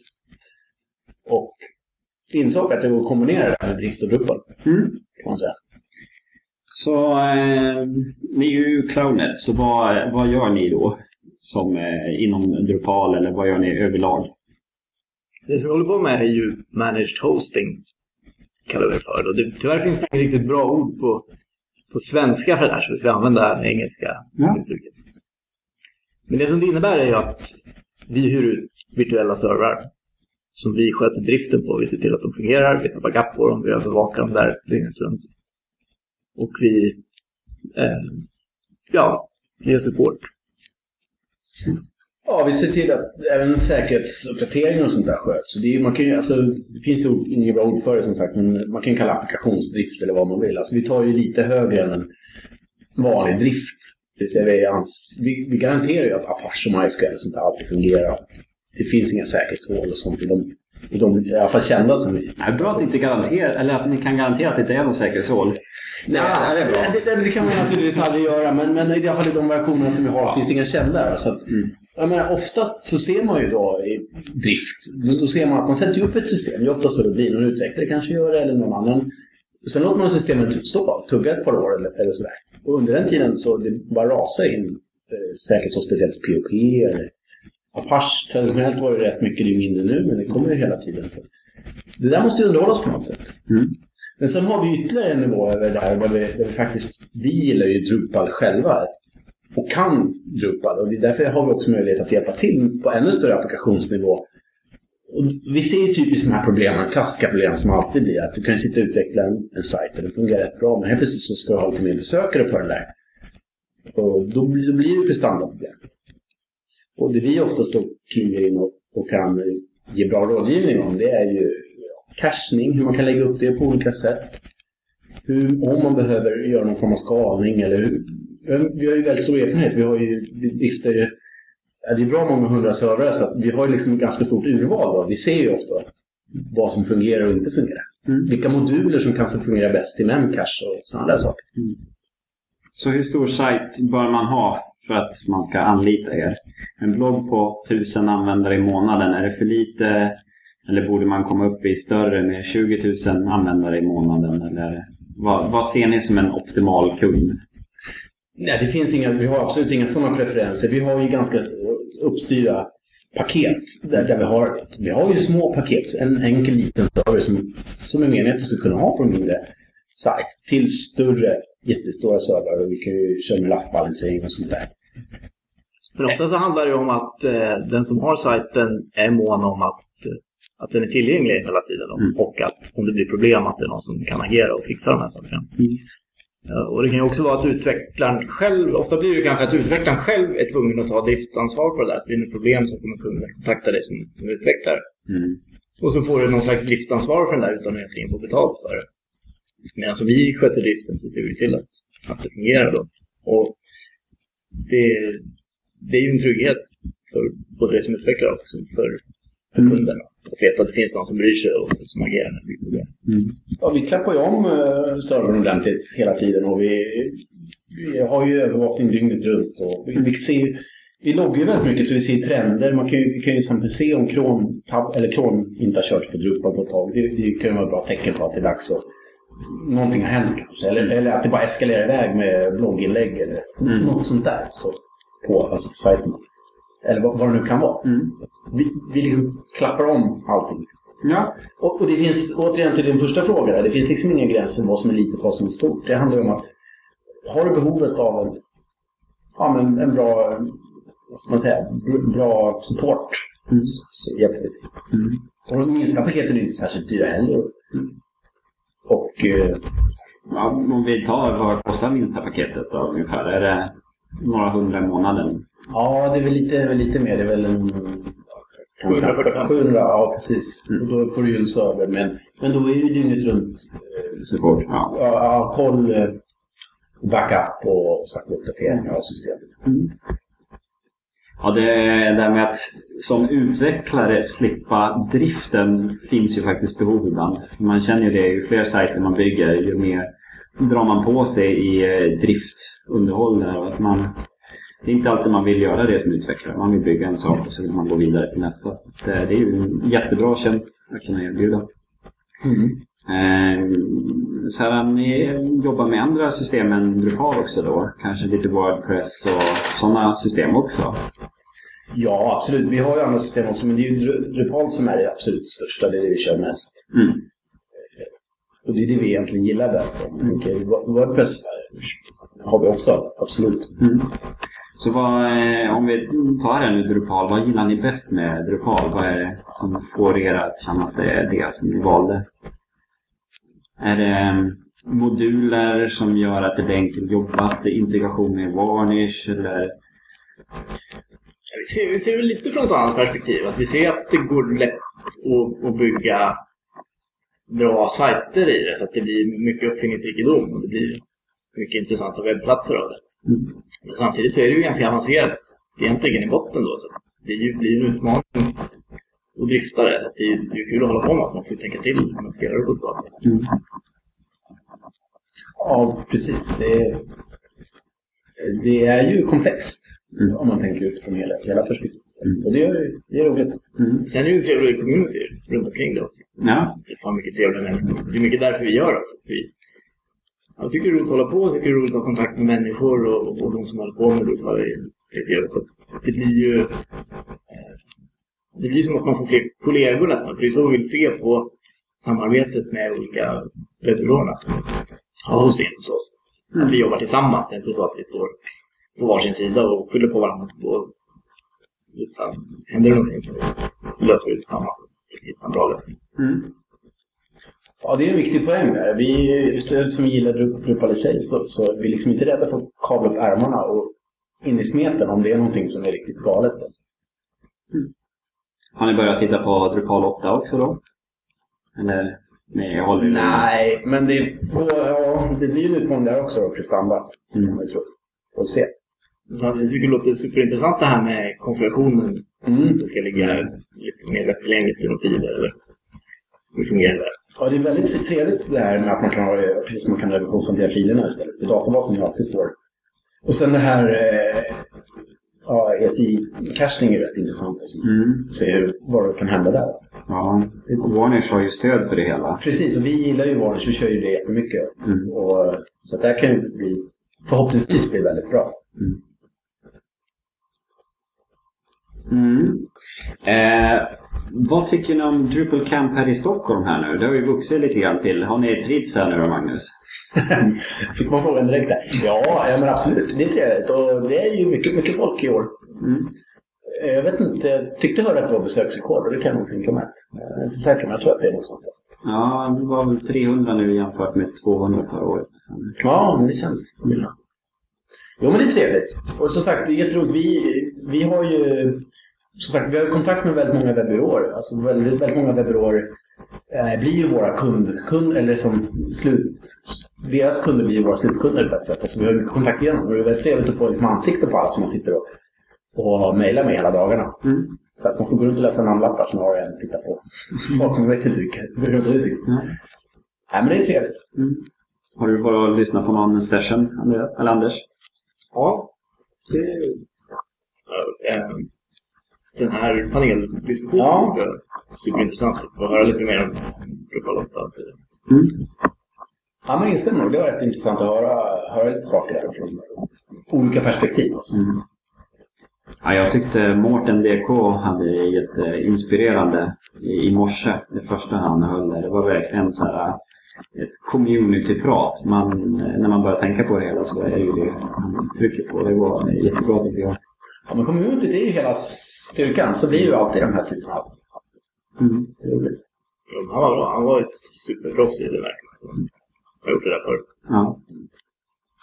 och insåg att det går att kombinera det här med drift och Drupal. Mm. Kan man säga. Så eh, ni är ju Cloudnet, så vad, vad gör ni då? Som eh, inom Drupal eller vad gör ni överlag? Det som vi håller på med är ju managed hosting. Kallar vi det för. Och det, tyvärr finns det inget riktigt bra ord på, på svenska för det här så vi ska använda det engelska ja. uttrycket. Men det som det innebär är ju att vi hyr ut virtuella servrar som vi sköter driften på. Vi ser till att de fungerar, vi tar backup på dem, vi övervakar dem där dygnet runt. Och vi eh, ja, ger support. Ja, vi ser till att även säkerhetsuppdateringar och sånt där sköts. Det, man kan ju, alltså, det finns ju inget bra ord för det som sagt, men man kan kalla applikationsdrift eller vad man vill. Alltså, vi tar ju lite högre än en vanlig drift. Det vill säga, vi, vi, vi garanterar ju att Apache och MySQL och sånt där alltid fungerar. Det finns inga säkerhetshål och sånt i de, de i alla fall kända som vi... Det är bra att, inte garantera, eller att ni kan garantera att det inte är något säkerhetshål. Nej, ja, det, är bra. Det, det, kan man naturligtvis aldrig göra, men, men i alla fall i de versionerna som vi har finns det inga källor. Så att, mm. Jag menar, oftast så ser man ju då i drift, då ser man att man sätter upp ett system. Det är oftast så det blir. Någon utvecklare kanske gör det eller någon annan. Sen låter man systemet stå tugga ett par år eller, eller sådär. Och under den tiden så det bara rasar in eh, säkert så speciellt POP eller Apache. Traditionellt var det rätt mycket, det är mindre nu, men det kommer ju hela tiden. Så. Det där måste ju underhållas på något sätt. Mm. Men sen har vi ytterligare en nivå över där, där vi, där vi faktiskt, vi gillar ju Drupal själva och kan Drupal. Och därför har vi också möjlighet att hjälpa till på ännu större applikationsnivå. Och vi ser ju typiskt de här problemen, klassiska problem som alltid blir att du kan sitta och utveckla en, en sajt och den fungerar rätt bra men helt plötsligt så ska du ha lite mer besökare på den där. Och då, då blir det prestandaproblem. Och det vi oftast då kliver in och, och kan ge bra rådgivning om det är ju cachning, hur man kan lägga upp det på olika sätt. Hur, om man behöver göra någon form av skalning eller hur, vi har ju väldigt stor erfarenhet. Vi har ju, vi lyfter ju, det är bra många hundra servrar så vi har ju liksom ett ganska stort urval. Då. Vi ser ju ofta vad som fungerar och inte fungerar. Mm. Vilka moduler som kanske fungerar bäst i Memcache och sådana där saker. Mm. Så hur stor sajt bör man ha för att man ska anlita er? En blogg på 1000 användare i månaden, är det för lite? Eller borde man komma upp i större med 20 000 användare i månaden? Eller vad, vad ser ni som en optimal kund? Nej, det finns inga, vi har absolut inga sådana preferenser. Vi har ju ganska uppstyrda paket. Där, där vi, har, vi har ju små paket. En enkel liten server som, som är meningen att du ska kunna ha på en mindre sajt. Till större, jättestora servrar. Och vi kan ju köra med lastbalansering och sånt där. Men ofta så handlar det om att eh, den som har sajten är mån om att, eh, att den är tillgänglig hela tiden. Mm. Och att om det blir problem att det är någon som kan agera och fixa de här sakerna. Mm. Och det kan ju också vara att utvecklaren själv, ofta blir det kanske att utvecklaren själv är tvungen att ta driftsansvar för det där. Blir det problem så kommer kunden kontakta dig som, som utvecklare. Mm. Och så får du någon slags driftansvar för den där utan att egentligen få betalt för det. Medan som vi sköter driften så ser vi till att, att det fungerar då. Och det, det är ju en trygghet för både dig som utvecklare och för, för mm. kunderna. Att veta att det finns någon som bryr sig och som agerar när det blir problem. Mm. Ja, vi klappar ju om uh, servern ordentligt hela tiden och vi, vi har ju övervakning dygnet runt. Och vi, vi, ser, vi loggar ju väldigt mycket så vi ser trender. Man kan ju, vi kan ju exempel se om Chrome, eller Chrome inte har körts på Drupal på ett tag. Det, det kan ju vara ett bra tecken på att det är dags att någonting har hänt kanske. Eller, eller att det bara eskalerar iväg med blogginlägg eller mm. något sånt där. Så, på, alltså på sajten. Eller vad, vad det nu kan vara. Mm. vi, vi liksom klappar om allting Ja. Och, och, det finns, återigen till din första fråga, det finns liksom ingen gräns för vad som är litet och vad som är stort. Det handlar om att har du behovet av en, ja, men en bra, vad ska man säga, bra support mm. så hjälper vi dig. Mm. Och de minsta paketen är inte särskilt dyra heller. Mm. Och eh, ja, om vi tar, vad kostar minsta paketet då ungefär? Är det några hundra i månaden? Ja, det är väl lite, lite mer. Det är väl en 745. 700, ja precis. Mm. Och då får du ju en server. Men, men då är det ju dygnet runt eh, support. Ja. Ja, koll, eh, backup och sagt uppdateringar av systemet. Mm. Ja, det där med att som utvecklare slippa driften finns ju faktiskt behov ibland. Man känner ju det, ju fler sajter man bygger ju mer drar man på sig i eh, driftunderhåll. Där, att man, det är inte alltid man vill göra det som utvecklare. Man vill bygga en sak och så vill man gå vidare till nästa. Det, det är ju en jättebra tjänst att kunna erbjuda. Mm. Eh, så här, ni jobbar med andra system än Drupal också då? Kanske lite Wordpress och sådana system också? Ja, absolut. Vi har ju andra system också, men det är ju Drupal som är det absolut största. Det är det vi kör mest. Mm. Och det är det vi egentligen gillar bäst. Mm. Wordpress har vi också, absolut. Mm. Så vad, eh, om vi tar det nu Drupal, vad gillar ni bäst med Drupal? Vad är det som får er att känna att det är det som ni valde? Är det mm, moduler som gör att det blir enkelt jobbat? Integration med Varnish? Eller? Vi ser, vi ser lite från ett annat perspektiv. Att vi ser att det går lätt att, att bygga bra sajter i det. Så att det blir mycket uppfinningsrikedom och det blir mycket intressanta webbplatser av det. Mm. Men samtidigt så är det ju ganska avancerat egentligen i botten då. Så det blir en utmaning att drifta det. Det, är, det är kul att hålla på med att man får tänka till när man ska göra det på ett mm. Ja, precis. Det, det är ju komplext mm. om man tänker utifrån hela, hela perspektivet. Mm. Och det är, det är roligt. Mm. Sen är det ju trevligt community runt omkring det också. Ja. Det är fan mycket trevliga människor. Det är mycket därför vi gör det också. Vi, jag tycker det är roligt att hålla på. Jag tycker det är roligt att ha kontakt med människor och, och de som håller på med det. Det blir ju eh, det blir som att man får fler kollegor nästan. För det är så vi vill se på samarbetet med olika webbbyråerna som har hosting hos oss. Mm. Att vi jobbar tillsammans. Det är inte så att vi står på varsin sida och skyller på varandra. Och, utan händer det någonting så löser vi det tillsammans. Är en bra lösning. Mm. Ja, det är en viktig poäng där. Vi som gillar Drupal i sig så, så är vi liksom inte rädda för att kavla upp ärmarna och in i smeten om det är någonting som är riktigt galet. Mm. Har ni börjat titta på Drupal 8 också då? Eller Nej, jag håller Nej, men det, ja, det blir en utmaning där också, prestanda. Mm. Jag tror. Får se. Jag tycker det låter superintressant det här med konfigurationen. Mm. Det ska ligga lite mer lättillgängligt i filer. Eller hur fungerar det? Ja, det är väldigt trevligt det här med att man kan, ha, precis man kan revisionshantera filerna istället. I databasen är alltid svår. Och sen det här eh, ja, SI-cachning är rätt intressant. Också. Mm. Se hur, vad det kan hända där. Ja, Varnish har ju stöd för det hela. Precis, och vi gillar ju Varnish. Vi kör ju det jättemycket. Mm. Och, så det här kan ju bli, förhoppningsvis bli väldigt bra. Mm. Mm. Eh, vad tycker ni om Drupal Camp här i Stockholm här nu? Det har ju vuxit lite grann till. Har ni trivts här nu då, Magnus? Fick man frågan direkt där? Ja, ja, men absolut. Det är trevligt och det är ju mycket, mycket folk i år. Mm. Jag vet inte, jag tyckte höra att det var besöksrekord och det kan jag nog tänka mig. Jag är inte säker, men jag tror att det är något sånt. Ja, det var väl 300 nu jämfört med 200 förra året. Ja, men det känns bra. Jo, men det är trevligt. Och som sagt, det är jätteroligt. Vi, vi har ju som sagt, vi har kontakt med väldigt många webbyråer. Alltså väldigt, väldigt många webbyråer eh, blir ju våra kund, kund eller som slut, deras kunder blir ju våra slutkunder på ett sätt. Alltså vi har kontakt igenom och det är väldigt trevligt att få liksom ansikte på alla som man sitter och, och mejlar med hela dagarna. Mm. Så att man får gå runt och läsa namnlappar som har en titta på. Folk man vet inte hur det ser ut. Nej, men det är trevligt. Mm. Har du bara lyssnat på någon session, eller Anders? Ja, det... Äh, den här paneldiskussionen ja. superintressant. Att få höra lite mer om Drupal 8. Mm. Ja, men instämmer nog. Det var rätt intressant att höra, höra lite saker där från olika perspektiv. Mm. Ja, jag tyckte Mårten DK hade jätteinspirerande i, i morse. Det första han höll där. Det var verkligen så här ett community-prat. Man, när man börjar tänka på det hela så är det ju det han trycker på. Det var jättebra tycker jag. Ja, men community det är ju hela styrkan. Så blir ju alltid de här typerna av... Mm. Det är roligt. Han var. Han var ett superproffs i det verkligen. Jag har gjort det där förut. Ja.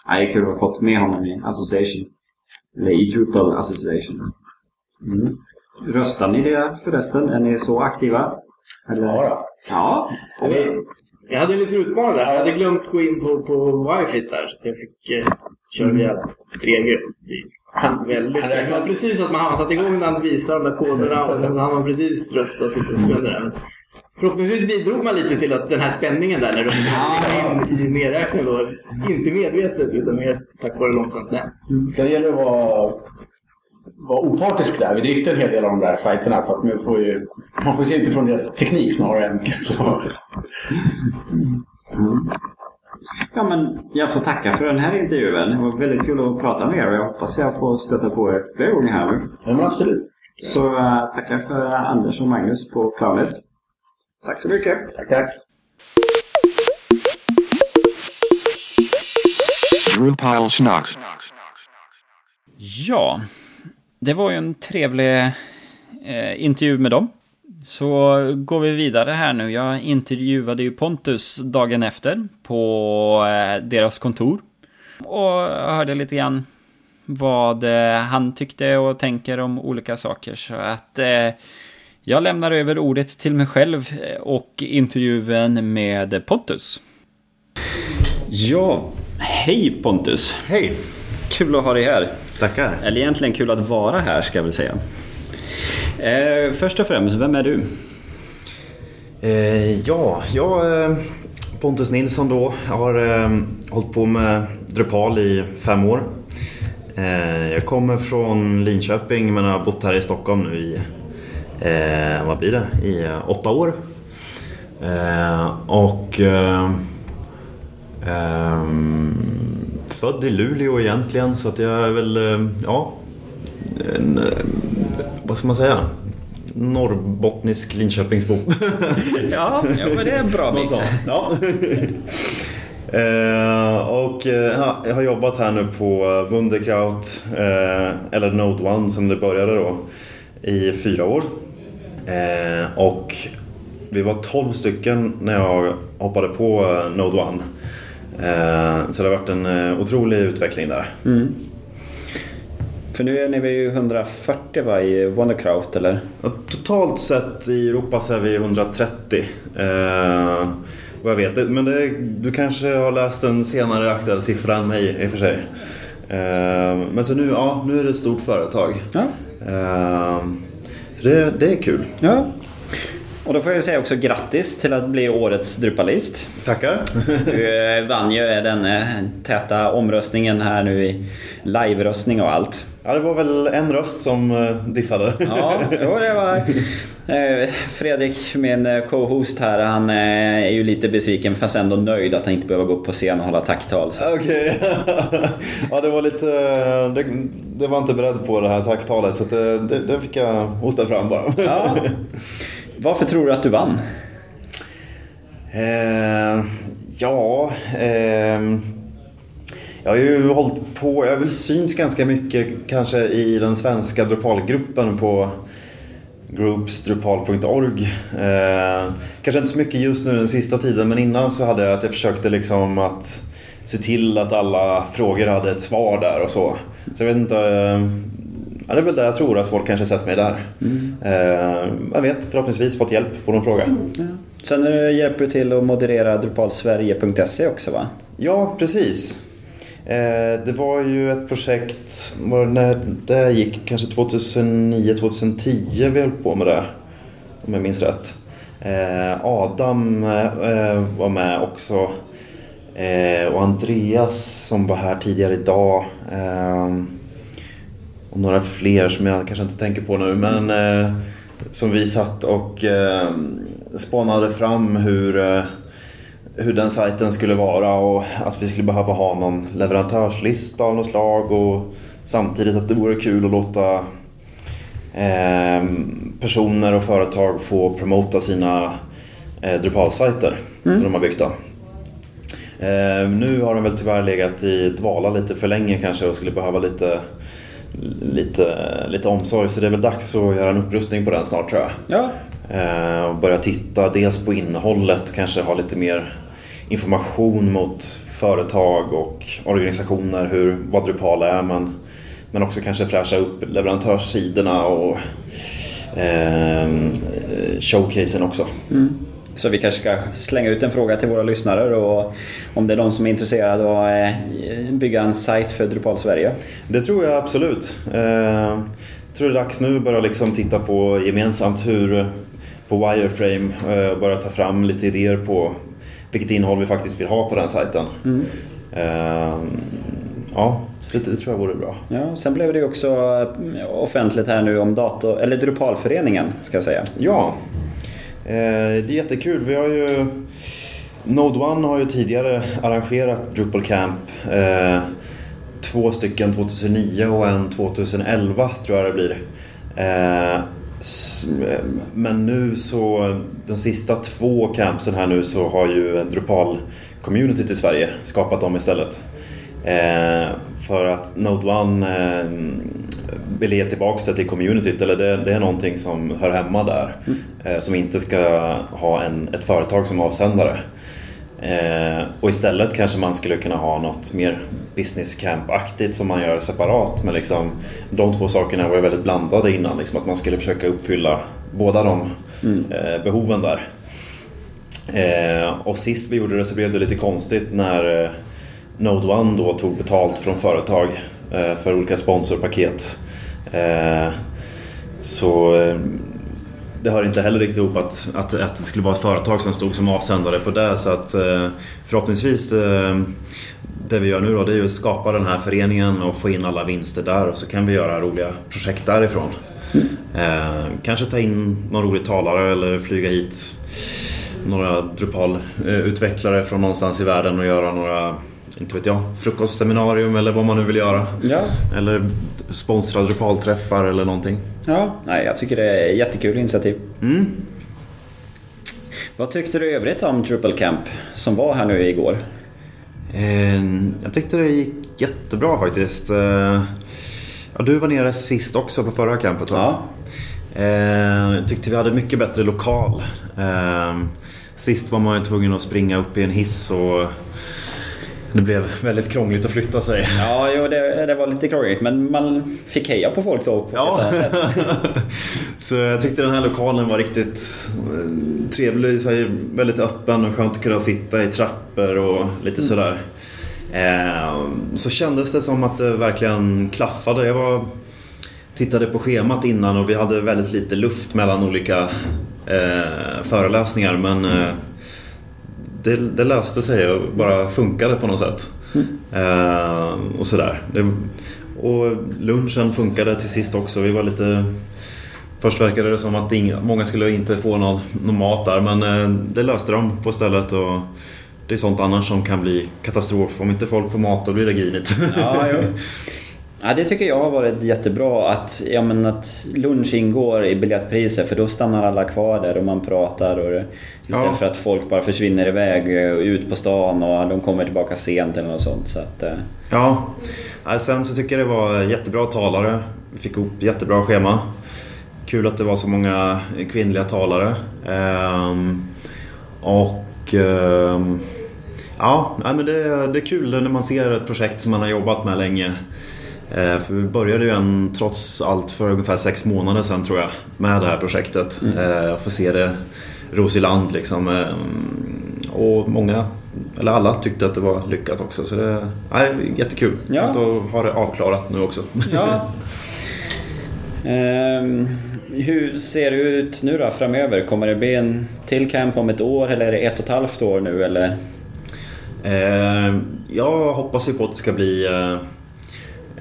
ja. Det är kul att ha fått med honom i Association. Eller i Drupal Association. Mm. Röstar ni det förresten? Är ni så aktiva? Eller? Ja, ja. ja. Jag hade en liten utmaning där. Jag hade glömt gå in på, på Wifi där. Så jag fick eh, köra via 3G. Han, han räknade precis att man har satt igång när han visar de där koderna och sen hann man precis rösta sista sekunden. Förhoppningsvis bidrog man lite till att den här spänningen där när de in i nedräkningen då, inte medvetet utan mer tack vare långsamt nät. Mm. Sen gäller det att vara, vara opartisk där. Vi driftar en hel del av de där sajterna så att man får ju man får se utifrån deras teknik snarare än så. Mm. Ja, men jag får tacka för den här intervjun. Det var väldigt kul att prata med er och jag hoppas jag får stöta på er fler gånger här nu. Ja, absolut. Så uh, tackar för Anders och Magnus på planet. Tack så mycket. Tack, tack. Ja, det var ju en trevlig eh, intervju med dem. Så går vi vidare här nu. Jag intervjuade ju Pontus dagen efter på eh, deras kontor. Och hörde lite grann vad eh, han tyckte och tänker om olika saker. Så att eh, jag lämnar över ordet till mig själv och intervjun med Pontus. Ja, hej Pontus. Hej. Kul att ha dig här. Tackar. Eller egentligen kul att vara här ska jag väl säga. Eh, först och främst, vem är du? Eh, ja, jag är Pontus Nilsson då. Jag har eh, hållit på med Drupal i fem år. Eh, jag kommer från Linköping men har bott här i Stockholm nu i, eh, vad blir det, i eh, åtta år. Eh, och eh, född i Luleå egentligen så att jag är väl, ja, en, vad ska man säga? Norrbottnisk Linköpingsbo. ja, ja, men det är en bra mix. ja. eh, och eh, jag har jobbat här nu på Wunderkraut, eh, eller Node One som det började då, i fyra år. Eh, och vi var 12 stycken när jag hoppade på eh, Node One. Eh, så det har varit en otrolig utveckling där. Mm. För nu är ni ju 140 va, i Wonderkraut eller? Ja, totalt sett i Europa så är vi 130. Eh, vad jag vet. Men det, du kanske har läst en senare aktuell siffra än mig i och för sig. Eh, men så nu, ja, nu är det ett stort företag. Ja. Eh, så det, det är kul. Ja. Och då får jag säga också grattis till att bli årets Drupalist. Tackar. Du eh, vann ju den eh, täta omröstningen här nu i live-röstning och allt. Ja, det var väl en röst som eh, diffade. Ja, jo, det var Fredrik, min co-host här, han är ju lite besviken fast ändå nöjd att han inte behöver gå upp på scen och hålla tacktal. Okej. Okay. ja, det var lite... Det, det, var inte beredd på det här tacktalet så det, det, det fick jag hosta fram bara. Ja. Varför tror du att du vann? Eh, ja... Eh, jag har ju hållit på, jag har väl syns ganska mycket kanske i den svenska Drupalgruppen på groupsdrupal.org. Eh, kanske inte så mycket just nu den sista tiden men innan så hade jag att jag försökte liksom att se till att alla frågor hade ett svar där och så. Så jag vet inte, eh, Ja, det är väl där jag tror att folk kanske sett mig där. Mm. Eh, jag vet, förhoppningsvis fått hjälp på någon fråga. Mm. Ja. Sen hjälper du till att moderera drupalsverige.se också va? Ja, precis. Eh, det var ju ett projekt, när det gick kanske 2009-2010 vi höll på med det. Om jag minns rätt. Eh, Adam eh, var med också. Och Andreas som var här tidigare idag ehm, och några fler som jag kanske inte tänker på nu. Men som vi satt och ehm, spanade fram hur, hur den sajten skulle vara och att vi skulle behöva ha någon leverantörslista av något slag och samtidigt att det vore kul att låta eh, personer och företag få promota sina eh, Drupal-sajter mm. som de har byggt. Då. Eh, nu har de väl tyvärr legat i dvala lite för länge kanske och skulle behöva lite, lite, lite omsorg. Så det är väl dags att göra en upprustning på den snart tror jag. Ja. Eh, och börja titta dels på innehållet, kanske ha lite mer information mot företag och organisationer hur, vad Drupal är. Men, men också kanske fräscha upp leverantörssidorna och eh, showcasen också. Mm. Så vi kanske ska slänga ut en fråga till våra lyssnare och om det är de som är intresserade av att eh, bygga en sajt för Drupal Sverige. Det tror jag absolut. Eh, jag tror det är dags nu att börja liksom titta på gemensamt hur på Wireframe och eh, börja ta fram lite idéer på vilket innehåll vi faktiskt vill ha på den sajten. Mm. Ja, så det, det, tror jag vore bra. Ja, sen blev det ju också offentligt här nu om dator, eller Drupalföreningen ska jag säga. Ja, Eh, det är jättekul. Vi har ju Node One har ju tidigare arrangerat Drupal Camp. Eh, två stycken 2009 och en 2011 tror jag det blir. Eh, men nu så, de sista två campsen här nu så har ju Drupal-communityt i Sverige skapat dem istället. För att Node One vill ge tillbaka det till communityt eller det, det, är någonting som hör hemma där. Mm. Eh, som inte ska ha en, ett företag som avsändare. Eh, och istället kanske man skulle kunna ha något mer business camp-aktigt som man gör separat. Men liksom, de två sakerna var väldigt blandade innan. Liksom, att man skulle försöka uppfylla båda de mm. eh, behoven där. Eh, och sist vi gjorde det så blev det lite konstigt när eh, Node One då tog betalt från företag för olika sponsorpaket. Så det hör inte heller riktigt ihop att, att, att det skulle vara ett företag som stod som avsändare på det. Så att eh, förhoppningsvis eh, det vi gör nu då det är ju att skapa den här föreningen och få in alla vinster där och så kan vi göra roliga projekt därifrån. Eh, kanske ta in någon rolig talare eller flyga hit några Drupal-utvecklare eh, från någonstans i världen och göra några inte vet jag, frukostseminarium eller vad man nu vill göra. Ja. Eller sponsra Drupal-träffar eller någonting. Ja, nej, jag tycker det är ett jättekul initiativ. Mm. Vad tyckte du i övrigt om Drupal Camp som var här nu igår? Eh, jag tyckte det gick jättebra faktiskt. Eh, ja, du var nere sist också på förra campet va? Ja. Jag eh, tyckte vi hade mycket bättre lokal. Sist var man ju tvungen att springa upp i en hiss och det blev väldigt krångligt att flytta sig. Ja, jo, det, det var lite krångligt men man fick heja på folk då på ja. ett sätt. så jag tyckte den här lokalen var riktigt eh, trevlig, så väldigt öppen och skönt att kunna sitta i trappor och lite mm. sådär. Eh, så kändes det som att det verkligen klaffade. Jag var, tittade på schemat innan och vi hade väldigt lite luft mellan olika eh, föreläsningar men eh, det, det, löste sig och bara funkade på något sätt. Mm. Eh, och sådär. Det, och lunchen funkade till sist också. Vi var lite... Först verkade det som att inga, många skulle inte få någon, någon mat där men eh, det löste de på stället. Och det är sånt annars som kan bli katastrof. Om inte folk får mat då blir det grinigt. Ja, Ja, det tycker jag har varit jättebra att, ja, men att lunch ingår i biljettpriset för då stannar alla kvar där och man pratar och istället ja. för att folk bara försvinner iväg ut på stan och de kommer tillbaka sent eller något sånt. Så att, eh. Ja, sen så tycker jag det var jättebra talare. Vi fick ihop jättebra schema. Kul att det var så många kvinnliga talare. Ehm, och ehm, ja, men det, det är kul när man ser ett projekt som man har jobbat med länge Eh, för vi började ju en, trots allt för ungefär sex månader sedan tror jag med det här projektet. Mm. Eh, få se det ros i land liksom. Eh, och många, eller alla tyckte att det var lyckat också. Så det är jättekul ja. att ha det avklarat nu också. Ja. um, hur ser det ut nu då framöver? Kommer det bli en till camp om ett år eller är det ett och ett halvt år nu eller? Uh, jag hoppas ju på att det ska bli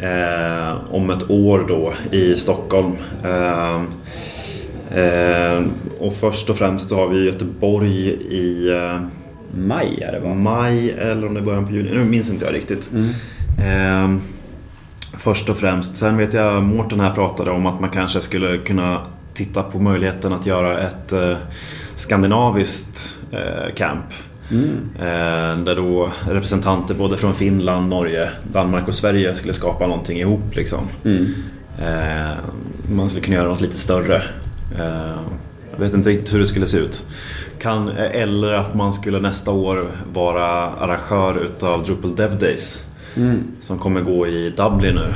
eh, om ett år då i Stockholm. Eh, eh, och först och främst så har vi Göteborg i eh, maj är det va? Maj eller om det är början på juni, nu minns inte jag riktigt. Mm. Eh, Först och främst. Sen vet jag Mårten här pratade om att man kanske skulle kunna titta på möjligheten att göra ett eh, skandinaviskt camp. Eh, där då representanter både från Finland, Norge, Danmark och Sverige skulle skapa någonting ihop. Liksom. Eh, man skulle kunna göra något lite större. Eh, jag vet inte riktigt hur det skulle se ut. Kan, eller att man skulle nästa år vara arrangör utav Drupal Dev Days. Som kommer gå i Dublin nu.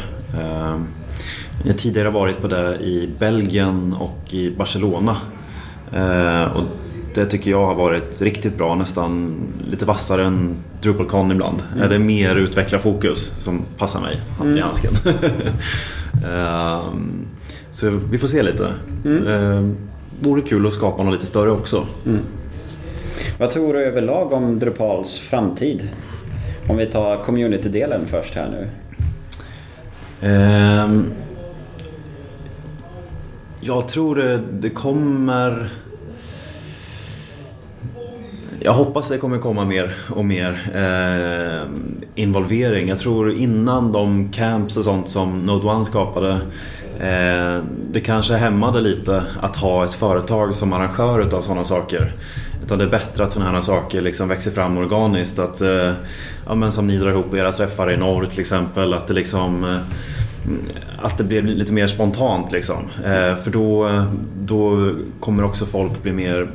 Jag har tidigare varit på det i Belgien och i Barcelona. Och det tycker jag har varit riktigt bra, nästan lite vassare än DrupalCon ibland. Är det mer utvecklarfokus som passar mig, handen i handsken. Ehm, så vi får se lite. Mm. Vore kul att skapa något lite större också. Vad tror du överlag om Drupals framtid? Om vi tar community-delen först här nu. Ehm, jag tror det kommer... Jag hoppas det kommer komma mer och mer eh, involvering. Jag tror innan de camps och sånt som Node One skapade eh, det kanske hämmade lite att ha ett företag som arrangör utav sådana saker. Utan det är bättre att sådana här saker liksom växer fram organiskt. Att, eh, ja, men som ni drar ihop era träffar i norr till exempel. Att det liksom eh, att det blir lite mer spontant liksom. Eh, för då, eh, då kommer också folk bli mer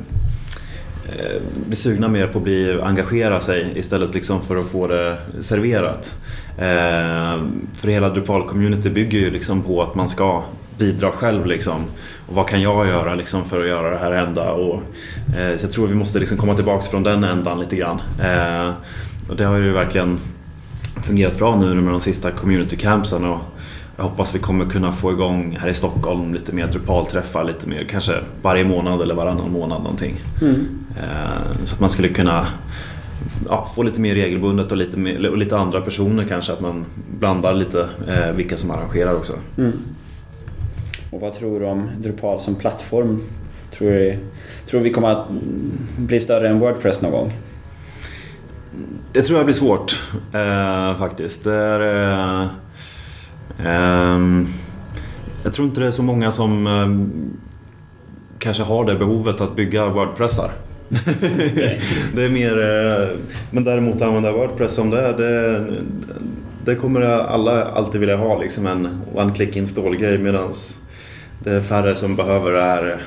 Eh, bli sugna mer på att bli, engagera sig istället liksom för att få det serverat. Eh, för hela Drupal-community bygger ju liksom på att man ska bidra själv liksom. Och vad kan jag göra liksom för att göra det här hända? Och, eh, så jag tror vi måste liksom komma tillbaks från den ändan lite grann. Eh, och det har ju verkligen fungerat bra nu med de sista community campsen. Och jag hoppas vi kommer kunna få igång här i Stockholm lite mer Drupal-träffar, lite mer kanske varje månad eller varannan månad någonting. Eh, så att man skulle kunna ja, få lite mer regelbundet och lite, mer, och lite andra personer kanske. Att man blandar lite eh, vilka som arrangerar också. Och vad tror du om Drupal som plattform? Tror du, tror du vi kommer att bli större än Wordpress någon gång? Det tror jag blir svårt eh, faktiskt. Det är, eh, jag tror inte det är så många som eh, kanske har det behovet att bygga Wordpressar. det är mer, eh, men däremot använda Wordpress som det är, det, det kommer alla alltid vilja ha liksom en one-click install-grej medan det är färre som behöver det här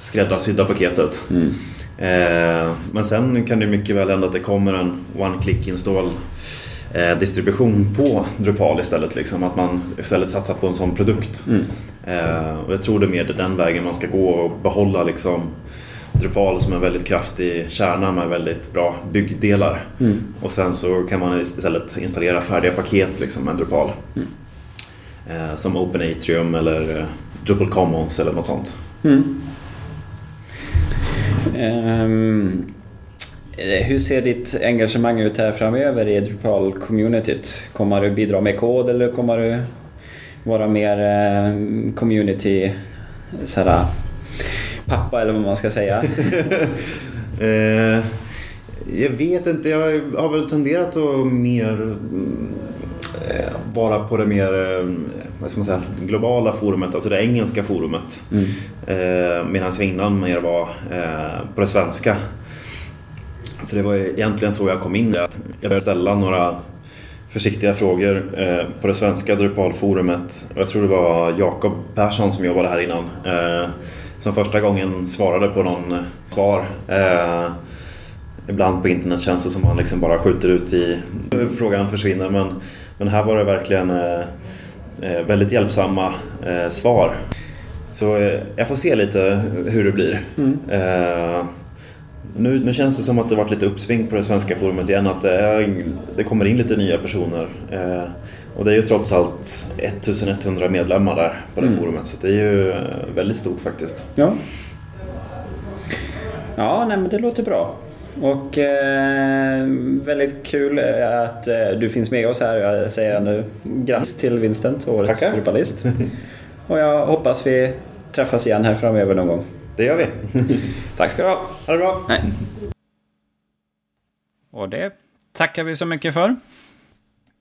skräddarsydda paketet. Eh, men sen kan det mycket väl hända att det kommer en one-click install eh, distribution på Drupal istället. Liksom, att man istället satsar på en sån produkt. Eh, och jag tror det är mer den vägen man ska gå och behålla liksom, Drupal som en väldigt kraftig kärna med väldigt bra byggdelar. Och sen så kan man istället installera färdiga paket liksom, med Drupal. Eh, som Open Atrium eller eh, Drupal Commons eller något sånt. Eh, hur ser ditt engagemang ut här framöver i Drupal-communityt? Kommer du bidra med kod eller kommer du vara mer eh, community såhär, pappa eller vad man ska säga? Eh, jag vet inte, jag har väl tenderat att mer mm, eh, vara på det mer eh, vad ska man säga, globala forumet, alltså det engelska forumet. Eh, Medan jag innan mer var eh, på det svenska. För det var egentligen så jag kom in. Att jag började ställa några försiktiga frågor eh, på det svenska Drupal-forumet. Jag tror det var Jakob Persson som jobbade här innan. Eh, som första gången svarade på någon svar. Eh, ibland på internet känns det som man liksom bara skjuter ut i frågan försvinner. Men, men här var det verkligen väldigt hjälpsamma svar. Så jag får se lite hur det blir. Eh, nu, nu känns det som att det varit lite uppsving på det svenska forumet igen. Att det, är, det kommer in lite nya personer. Eh, och det är ju trots allt 1100 medlemmar där på det forumet. Så det är ju eh, väldigt stort faktiskt. Ja. Ja, nej, men det låter bra. Och eh, väldigt kul eh, att eh, du finns med oss här. Jag säger nu grattis till vinsten till årets Tackar. Drupalist. Och jag hoppas vi träffas igen här framöver någon gång. Det gör vi. Tack ska du ha. Ha det bra. Nej. Och det tackar vi så mycket för.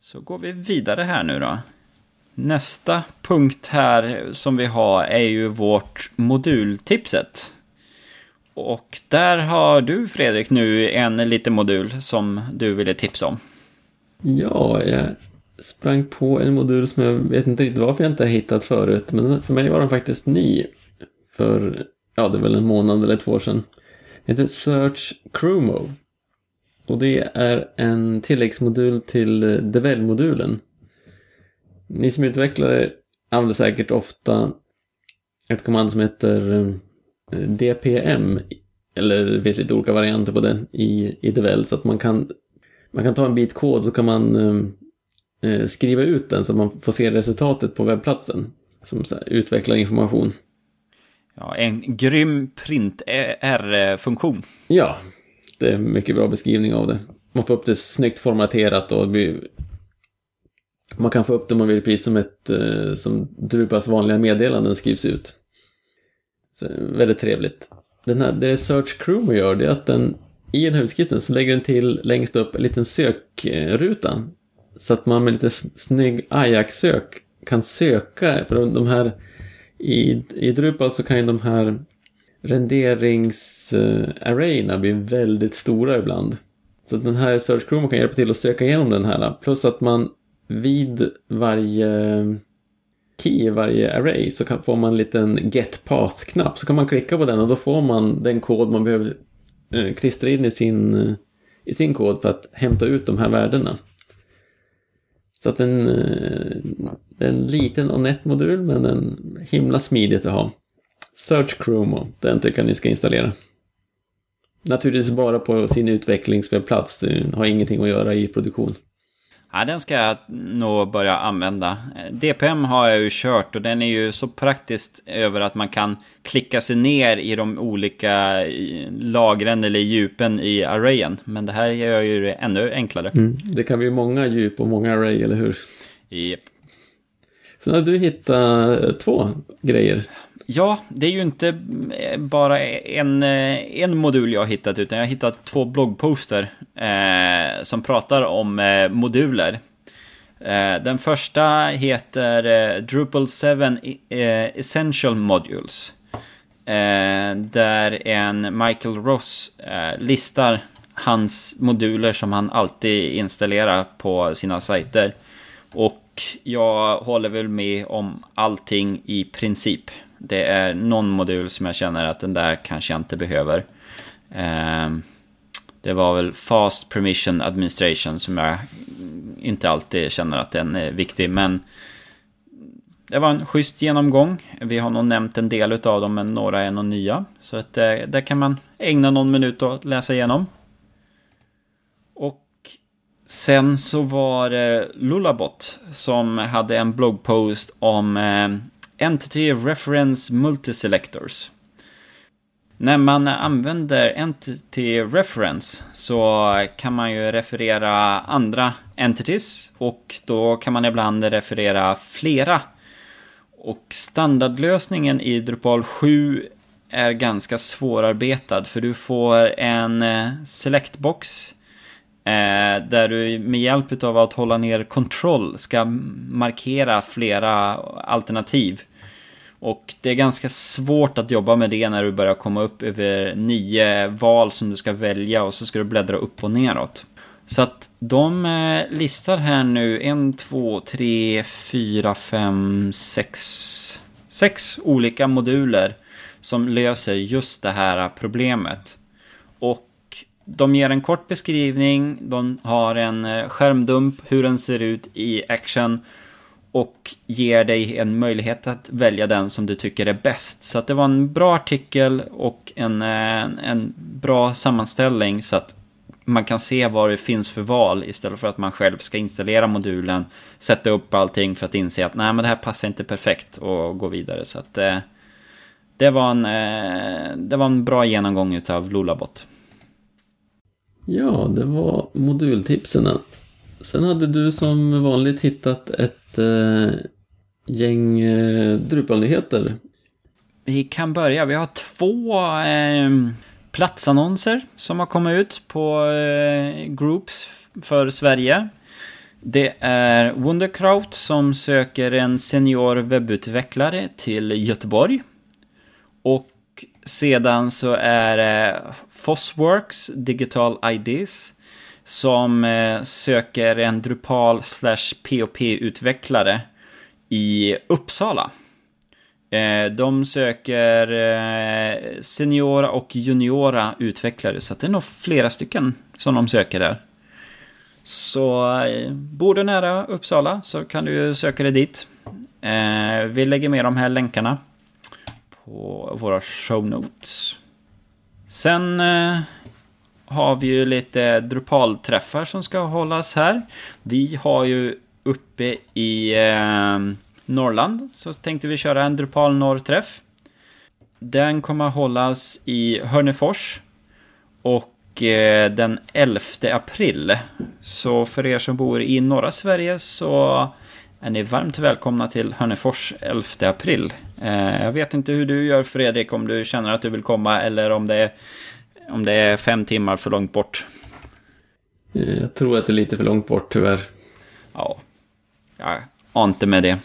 Så går vi vidare här nu då. Nästa punkt här som vi har är ju vårt modultipset. Och där har du Fredrik nu en liten modul som du ville tipsa om. Ja, jag sprang på en modul som jag vet inte riktigt varför jag inte har hittat förut. Men för mig var den faktiskt ny. För, ja det är väl en månad eller två år sedan. Det heter Search Chromo. Och det är en tilläggsmodul till eh, Devel-modulen. Ni som utvecklare använder säkert ofta ett kommando som heter eh, DPM. Eller det finns lite olika varianter på det i, i Devel. Så att man kan, man kan ta en bit kod så kan man eh, eh skriva ut den så att man får se resultatet på webbplatsen. Som utvecklar information. Ja, en grym print-R-funktion. Ja, det är en mycket bra beskrivning av det. Man får upp det snyggt formaterat och blir man kan få upp det om man vill precis som ett eh, som Drupas vanliga meddelanden skrivs ut. Så, väldigt trevligt. Den här, det Search Chrome gör det är att den i den här utskriften så lägger den till längst upp en liten sökruta. Så att man med lite snygg Ajax-sök kan söka. För de här i, i Drupal så kan ju de här renderingsarrayerna bli väldigt stora ibland. Så den här Search Chrome kan hjälpa till att söka igenom den här. Plus att man vid varje key, varje array, så får man en liten get path-knapp. Så kan man klicka på den och då får man den kod man behöver eh, klistra in i sin, eh, i sin kod för att hämta ut de här värdena. Så att en, det är en liten och nätt modul men en himla smidigt att ha. Search Chromo, den tycker jag ni ska installera. Naturligtvis bara på sin utvecklingswebbplats, det har ingenting att göra i produktion. Ja, den ska jag nog börja använda. DPM har jag ju kört och den är ju så praktiskt över att man kan klicka sig ner i de olika lagren eller djupen i arrayen. Men det här gör ju det ännu enklare. Mm. Det kan bli många djup och många array, eller hur? Yep. Sen har du hittat två grejer. Ja, det är ju inte eh, bara en, eh, en modul jag har hittat, utan jag har hittat två bloggposter eh, som pratar om eh, moduler. Eh, den första heter eh, Drupal 7 eh, Essential Modules. Eh, där en Michael Ross listar hans moduler som han alltid installerar på sina sajter. Och jag håller väl med om allting i princip. Det är någon modul som jag känner att den där kanske jag inte behöver. Ehm, det var väl Fast Permission Administration som jag inte alltid känner att den är viktig. Men det var en schysst genomgång. Vi har nog nämnt en del av dem, men några är nog nya. Så att eh, där kan man ägna någon minut att läsa igenom. Och sen så var det Lullabot som hade en bloggpost om eh, Entity Reference Multiselectors. När man använder Entity Reference så kan man ju referera andra entities och då kan man ibland referera flera. Och standardlösningen i Drupal 7 är ganska svårarbetad för du får en eh, selectbox Eh, där du med hjälp av att hålla ner kontroll ska markera flera alternativ. Och det är ganska svårt att jobba med det när du börjar komma upp över nio val som du ska välja och så ska du bläddra upp och neråt. Så att de eh, listar här nu en, två, tre, fyra, fem, sex, sex olika moduler som löser just det här problemet. De ger en kort beskrivning, de har en eh, skärmdump, hur den ser ut i action och ger dig en möjlighet att välja den som du tycker är bäst. Så att det var en bra artikel och en, en, en bra sammanställning så att man kan se vad det finns för val istället för att man själv ska installera modulen, sätta upp allting för att inse att nej men det här passar inte perfekt och gå vidare. Så att eh, det, var en, det var en bra genomgång utav Lolabot. Ja, det var modultipsen. Sen hade du som vanligt hittat ett eh, gäng eh, Drupal-nyheter. Vi kan börja. Vi har två eh, platsannonser som har kommit ut på eh, Groups för Sverige. Det är Wunderkraut som söker en senior webbutvecklare till Göteborg. Och sedan så är det Fossworks Digital IDs som eh, söker en Drupal slash POP-utvecklare i Uppsala. Eh, de söker eh, seniora och juniora utvecklare, så det är nog flera stycken som de söker där. Så bor du nära Uppsala så kan du söka dig dit. Vi lägger med de här länkarna på våra show notes. Sen eh, har vi ju lite Drupal-träffar som ska hållas här. Vi har ju uppe i eh, Norrland så tänkte vi köra en Drupal norr-träff. Den kommer hållas i Hörnefors och eh, den 11 april. Så för er som bor i norra Sverige så är ni varmt välkomna till Hörnefors 11 april. Eh, jag vet inte hur du gör Fredrik, om du känner att du vill komma eller om det är om det är fem timmar för långt bort. Jag tror att det är lite för långt bort tyvärr. Ja, jag har inte med det.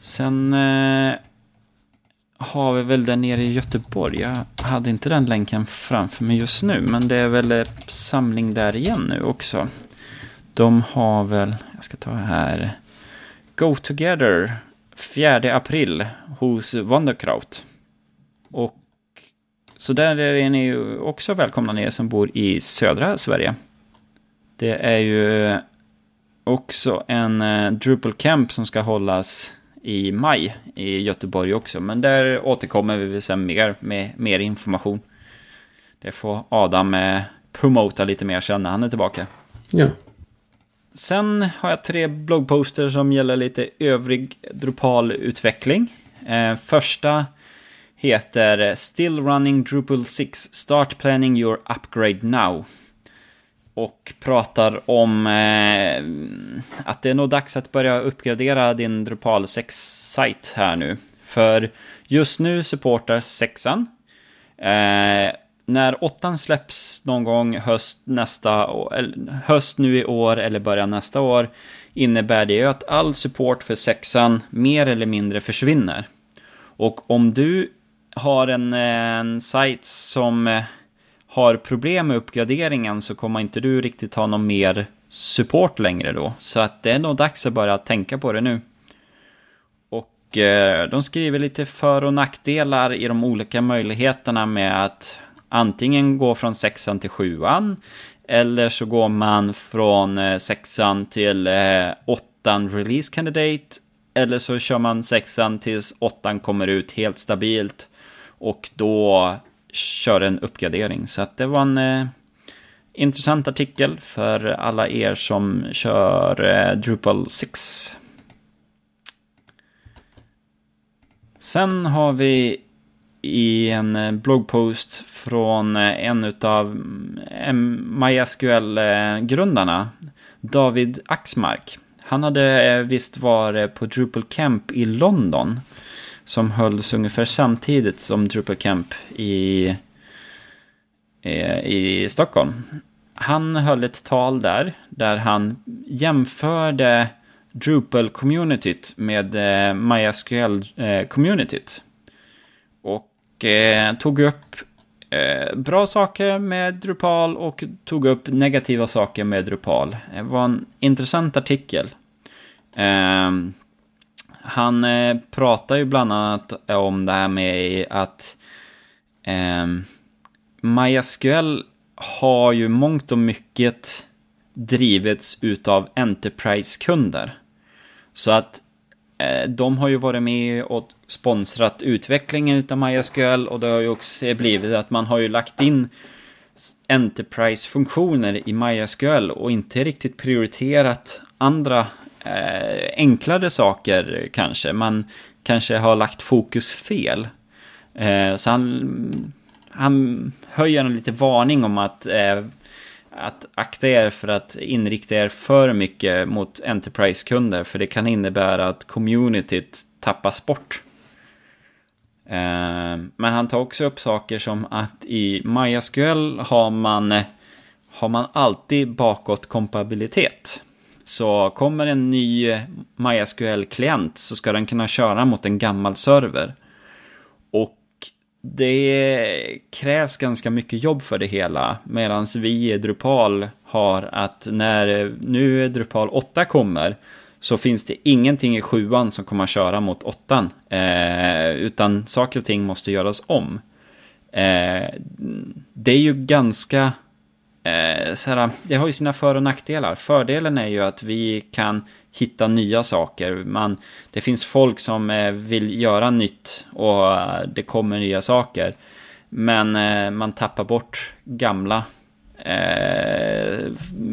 Sen eh, har vi väl där nere i Göteborg. Jag hade inte den länken framför mig just nu, men det är väl samling där igen nu också. De har väl, jag ska ta här, Go Together 4 april hos Wonderkraut. Och så där är ni ju också välkomna ni som bor i södra Sverige. Det är ju också en eh, Drupal Camp som ska hållas i maj i Göteborg också. Men där återkommer vi sen mer med mer information. Det får Adam eh, promota lite mer sen när han är tillbaka. Ja. Sen har jag tre bloggposter som gäller lite övrig Drupal-utveckling. Eh, första heter Still Running Drupal 6 Start Planning Your Upgrade Now. Och pratar om eh, att det är nog dags att börja uppgradera din Drupal 6-sajt här nu. För just nu supportar 6an. Eh, när 8 släpps någon gång höst nästa höst nu i år eller början nästa år innebär det ju att all support för 6an mer eller mindre försvinner. Och om du har en, en sajt som eh, har problem med uppgraderingen så kommer inte du riktigt ha någon mer support längre då. Så att det är nog dags att börja tänka på det nu. Och eh, de skriver lite för och nackdelar i de olika möjligheterna med att antingen gå från sexan till sjuan eller så går man från eh, sexan till eh, åttan release candidate eller så kör man sexan tills åttan kommer ut helt stabilt och då kör en uppgradering. Så att det var en eh, intressant artikel för alla er som kör eh, Drupal 6. Sen har vi i en eh, bloggpost från eh, en av mm, MySQL-grundarna, David Axmark. Han hade eh, visst varit på Drupal Camp i London som hölls ungefär samtidigt som Drupal Camp i, i Stockholm. Han höll ett tal där, där han jämförde Drupal-communityt med MySQL-communityt. Och eh, tog upp eh, bra saker med Drupal och tog upp negativa saker med Drupal. Det var en intressant artikel. Eh, han eh, pratar ju bland annat om det här med att ehm, MySQL har ju mångt och mycket drivits utav Enterprise-kunder. Så att eh, de har ju varit med och sponsrat utvecklingen utav MySQL och det har ju också blivit att man har ju lagt in Enterprise-funktioner i MySQL och inte riktigt prioriterat andra eh, enklare saker kanske. Man kanske har lagt fokus fel. Eh, så han, han höjer en lite varning om att, eh, att akta er för att inrikta er för mycket mot Enterprise-kunder. För det kan innebära att communityt tappas bort. Eh, men han tar också upp saker som att i MySQL har man, har man alltid bakåtkompabilitet. Så kommer en ny MySQL-klient så ska den kunna köra mot en gammal server. Och det krävs ganska mycket jobb för det hela. Medan vi i Drupal har att när nu Drupal 8 kommer så finns det ingenting i sjuan som kommer att köra mot åttan. Eh, utan saker och ting måste göras om. Eh, det är ju ganska... Eh, såhär, det har ju sina för och nackdelar. Fördelen är ju att vi kan hitta nya saker. Man, det finns folk som eh, vill göra nytt och eh, det kommer nya saker. Men eh, man tappar bort gamla Eh,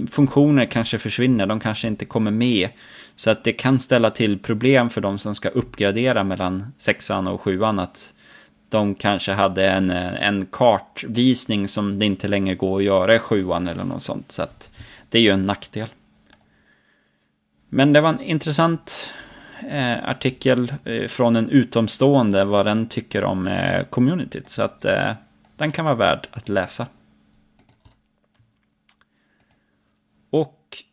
funktioner kanske försvinner, de kanske inte kommer med. Så att det kan ställa till problem för de som ska uppgradera mellan sexan och sjuan. Att de kanske hade en, en kartvisning som det inte längre går att göra i sjuan eller något sånt. Så att det är ju en nackdel. Men det var en intressant eh, artikel eh, från en utomstående vad den tycker om eh, communityt. Så att eh, den kan vara värd att läsa. Och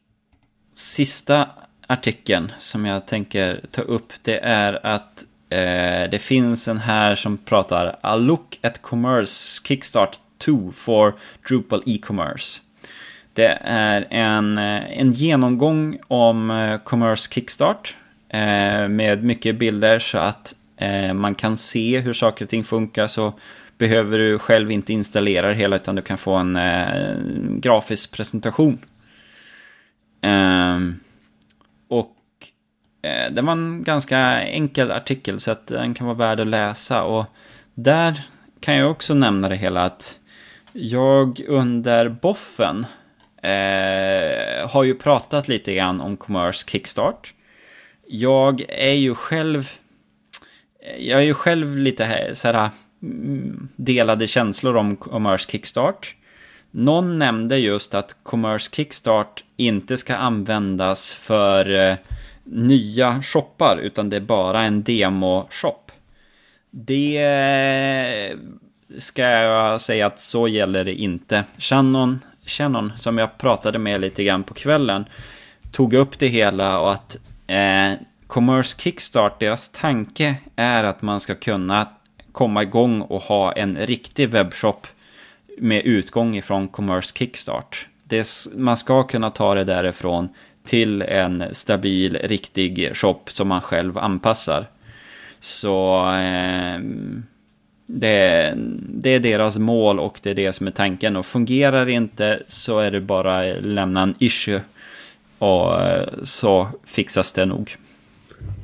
sista artikeln som jag tänker ta upp det är att eh, det finns en här som pratar A look at commerce kickstart 2 for Drupal e-commerce. Det är en, eh, en genomgång om eh, commerce kickstart eh, med mycket bilder så att eh, man kan se hur saker och ting funkar så behöver du själv inte installera det hela utan du kan få en eh, grafisk presentation. Ehm, och eh, det var en ganska enkel artikel så att den kan vara värd att läsa. Och där kan jag också nämna det hela att jag under boffen eh, har ju pratat lite grann om Commerce Kickstart. Jag är ju själv jag är ju själv lite här, så här mm, delade känslor om Commerce Kickstart. Någon nämnde just att Commerce Kickstart inte ska användas för eh, nya shoppar, utan det är bara en demo-shop. Det eh, ska jag säga att så gäller det inte. Shannon, Shannon, som jag pratade med lite grann på kvällen, tog upp det hela och att eh, Commerce Kickstart, deras tanke är att man ska kunna komma igång och ha en riktig webbshop med utgång ifrån Commerce Kickstart. Det, man ska kunna ta det därifrån till en stabil, riktig shop som man själv anpassar. Så eh, det, det, är deras mål och det är det som är tanken. Och fungerar det inte så är det bara att lämna en issue och eh, så fixas det nog.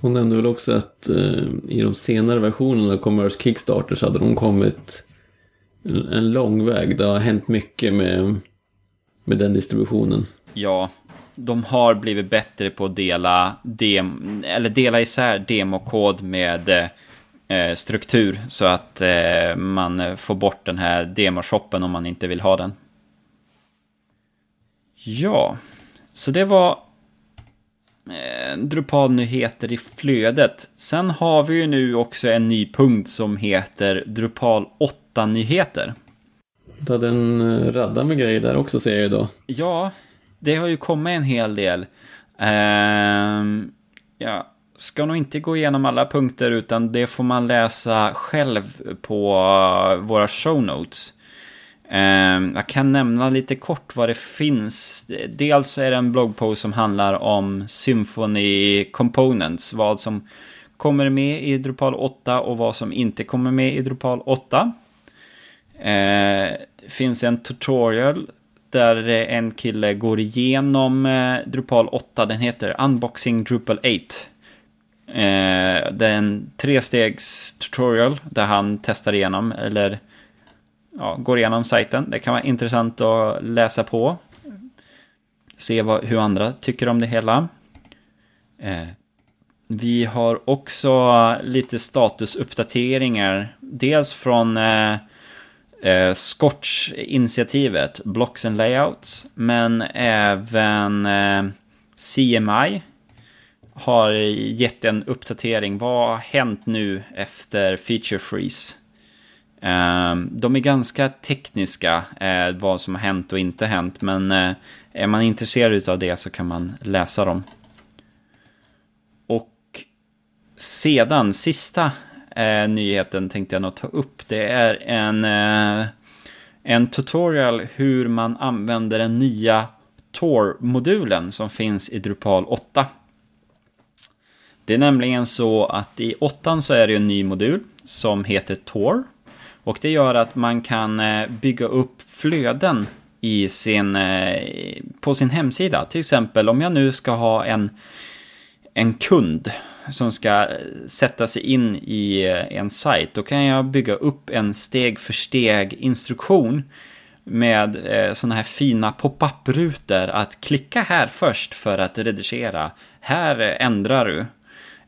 Hon nämnde väl också att eh, i de senare versionerna av Commerce Kickstarter så hade de kommit en lång väg. Det har hänt mycket med, med den distributionen. Ja, de har blivit bättre på att dela, dem, eller dela isär demokod med eh, struktur så att eh, man får bort den här demoshoppen om man inte vill ha den. Ja, så det var eh, Drupal-nyheter i flödet. Sen har vi ju nu också en ny punkt som heter Drupal 8-nyheter. Du hade en eh, radda med grejer där också ser jag idag. Ja, det har ju kommit en hel del. Uh, ja, ska nog inte gå igenom alla punkter utan det får man läsa själv på våra show notes. Uh, jag kan nämna lite kort vad det finns. Dels är det en bloggpost som handlar om Symphony Components, vad som kommer med i Drupal 8 och vad som inte kommer med i Drupal 8. Det finns en tutorial där en kille går igenom eh, Drupal 8. Den heter Unboxing Drupal 8. Eh, det är en trestegs tutorial där han testar igenom, eller ja, går igenom sajten. Det kan vara intressant att läsa på. Se vad, hur andra tycker om det hela. Eh, vi har också lite statusuppdateringar. Dels från eh, eh, Scotch-initiativet, Blocks and Layouts, men även eh, CMI har gett en uppdatering. Vad har hänt nu efter Feature Freeze? Eh, de är ganska tekniska, eh, vad som har hänt och inte hänt, men eh, är man intresserad av det så kan man läsa dem. Och sedan, sista eh, nyheten tänkte jag nog ta upp. Det är en, eh, en tutorial hur man använder den nya Tor-modulen som finns i Drupal 8. Det är nämligen så att i 8 så är det en ny modul som heter Tor. Och det gör att man kan eh, bygga upp flöden i sin, eh, på sin hemsida. Till exempel om jag nu ska ha en, en kund som ska sätta sig in i eh, en sajt. Då kan jag bygga upp en steg för steg instruktion med eh, sådana här fina pop-up-rutor att klicka här först för att redigera. Här ändrar du.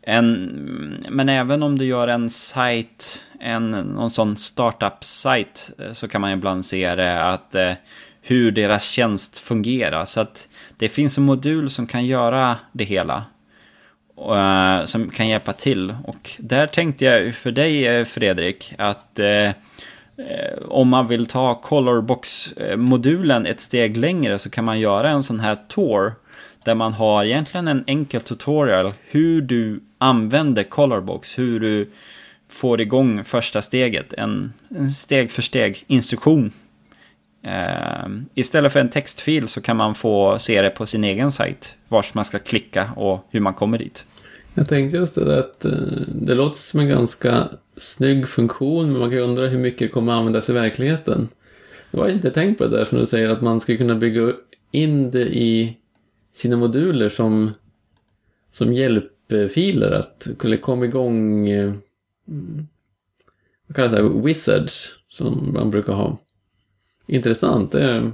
En, men även om du gör en sajt, en, någon sån startup-sajt, eh, så kan man ibland se det att eh, hur deras tjänst fungerar. Så att det finns en modul som kan göra det hela. Uh, som kan hjälpa till. Och där tänkte jag för dig eh, Fredrik att uh, om man vill ta Colorbox-modulen ett steg längre så kan man göra en sån här tour där man har egentligen en enkel tutorial hur du använder Colorbox, hur du får igång första steget, en, en steg för steg instruktion. Uh, istället för en textfil så kan man få se det på sin egen sajt, vars man ska klicka och hur man kommer dit. Jag tänkte just det, att eh, det låter som en ganska snygg funktion, men man kan ju undra hur mycket det kommer att användas i verkligheten. Jag har inte tänkt på det där som du säger, att man ska kunna bygga in det i sina moduler som, som hjälpfiler, att kunna komma igång, eh, vad kallas det, wizards, som man brukar ha. Intressant. Det... är...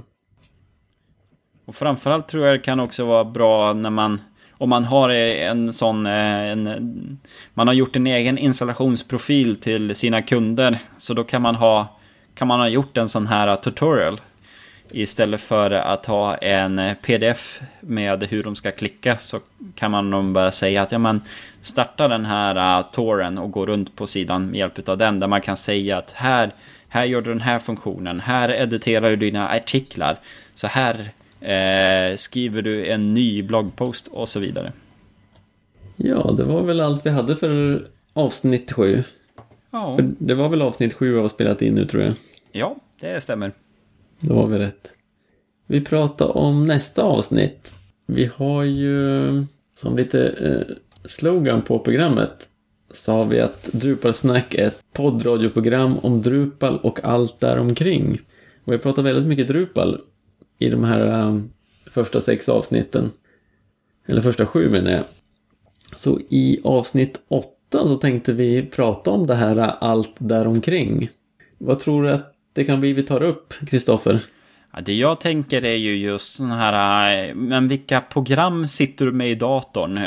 Och framförallt tror jag det kan också vara bra när man om man har eh, en sån, eh, en, man har gjort en egen installationsprofil till sina kunder. Så då kan man ha, kan man ha gjort en sån här eh, tutorial. Istället för att ha en pdf med hur de ska klicka så kan man nog bara säga att ja, men starta den här toren och gå runt på sidan med hjälp av den. Där man kan säga att här här gör du den här funktionen, här editerar du dina artiklar, så här eh, skriver du en ny bloggpost och så vidare. Ja, det var väl allt vi hade för avsnitt sju. Ja. För det var väl avsnitt sju vi har spelat in nu tror jag. Ja, det stämmer. Då var vi rätt. Vi pratar om nästa avsnitt. Vi har ju som lite eh, slogan på programmet så har vi att Drupalsnack är ett poddradioprogram om Drupal och allt däromkring. Och vi pratar väldigt mycket Drupal i de här um, första sex avsnitten. Eller första sju menar jag. Så i avsnitt åtta så tänkte vi prata om det här eh, allt däromkring. Vad tror du att det kan bli vi tar upp, Kristoffer? Ja, det jag tänker är ju just sådana här, eh, men vilka program sitter du med i datorn?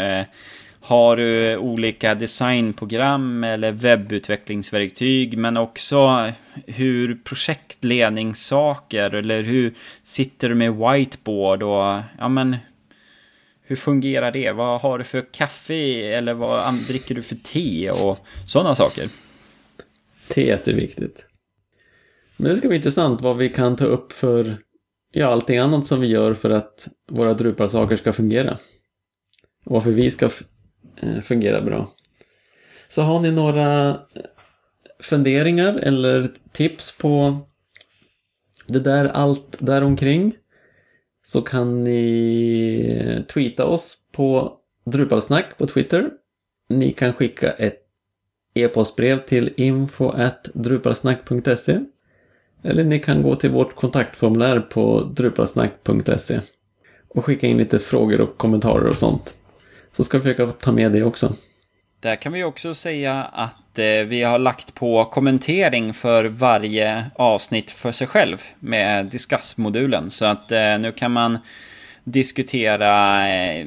Har du olika designprogram eller webbutvecklingsverktyg men också hur projektledningssaker eller hur sitter du med whiteboard och ja men hur fungerar det? Vad har du för kaffe eller vad dricker du för te och sådana saker? Teet är viktigt. Men det ska bli intressant vad vi kan ta upp för ja, allting annat som vi gör för att våra Druparsaker ska fungera. Och varför vi ska Eh, fungerar bra. Så har ni några eh, funderingar eller tips på det där allt däromkring så kan ni eh, tweeta oss på Drupalsnack på Twitter. Ni kan skicka ett e-postbrev till info.drupalsnack.se eller ni kan gå till vårt kontaktformulär på drupalsnack.se och skicka in lite frågor och kommentarer och sånt. Så ska vi försöka ta med det också. Där kan vi också säga att eh, vi har lagt på kommentering för varje avsnitt för sig själv med Discuss-modulen. Så att eh, nu kan man diskutera eh,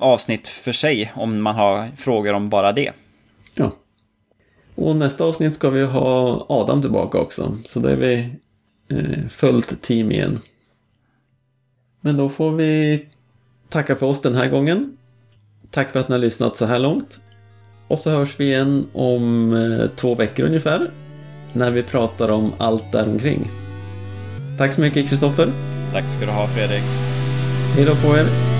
avsnitt för sig om man har frågor om bara det. Ja. Och nästa avsnitt ska vi ha Adam tillbaka också. Så då är vi fullt team igen. Men då får vi tacka för oss den här gången. Tack för att ni har lyssnat så här långt. Och så hörs vi igen om eh, två veckor ungefär. när vi pratar om allt däromkring. Tack så mycket Kristoffer. Tack ska du ha Fredrik. Hej då på er.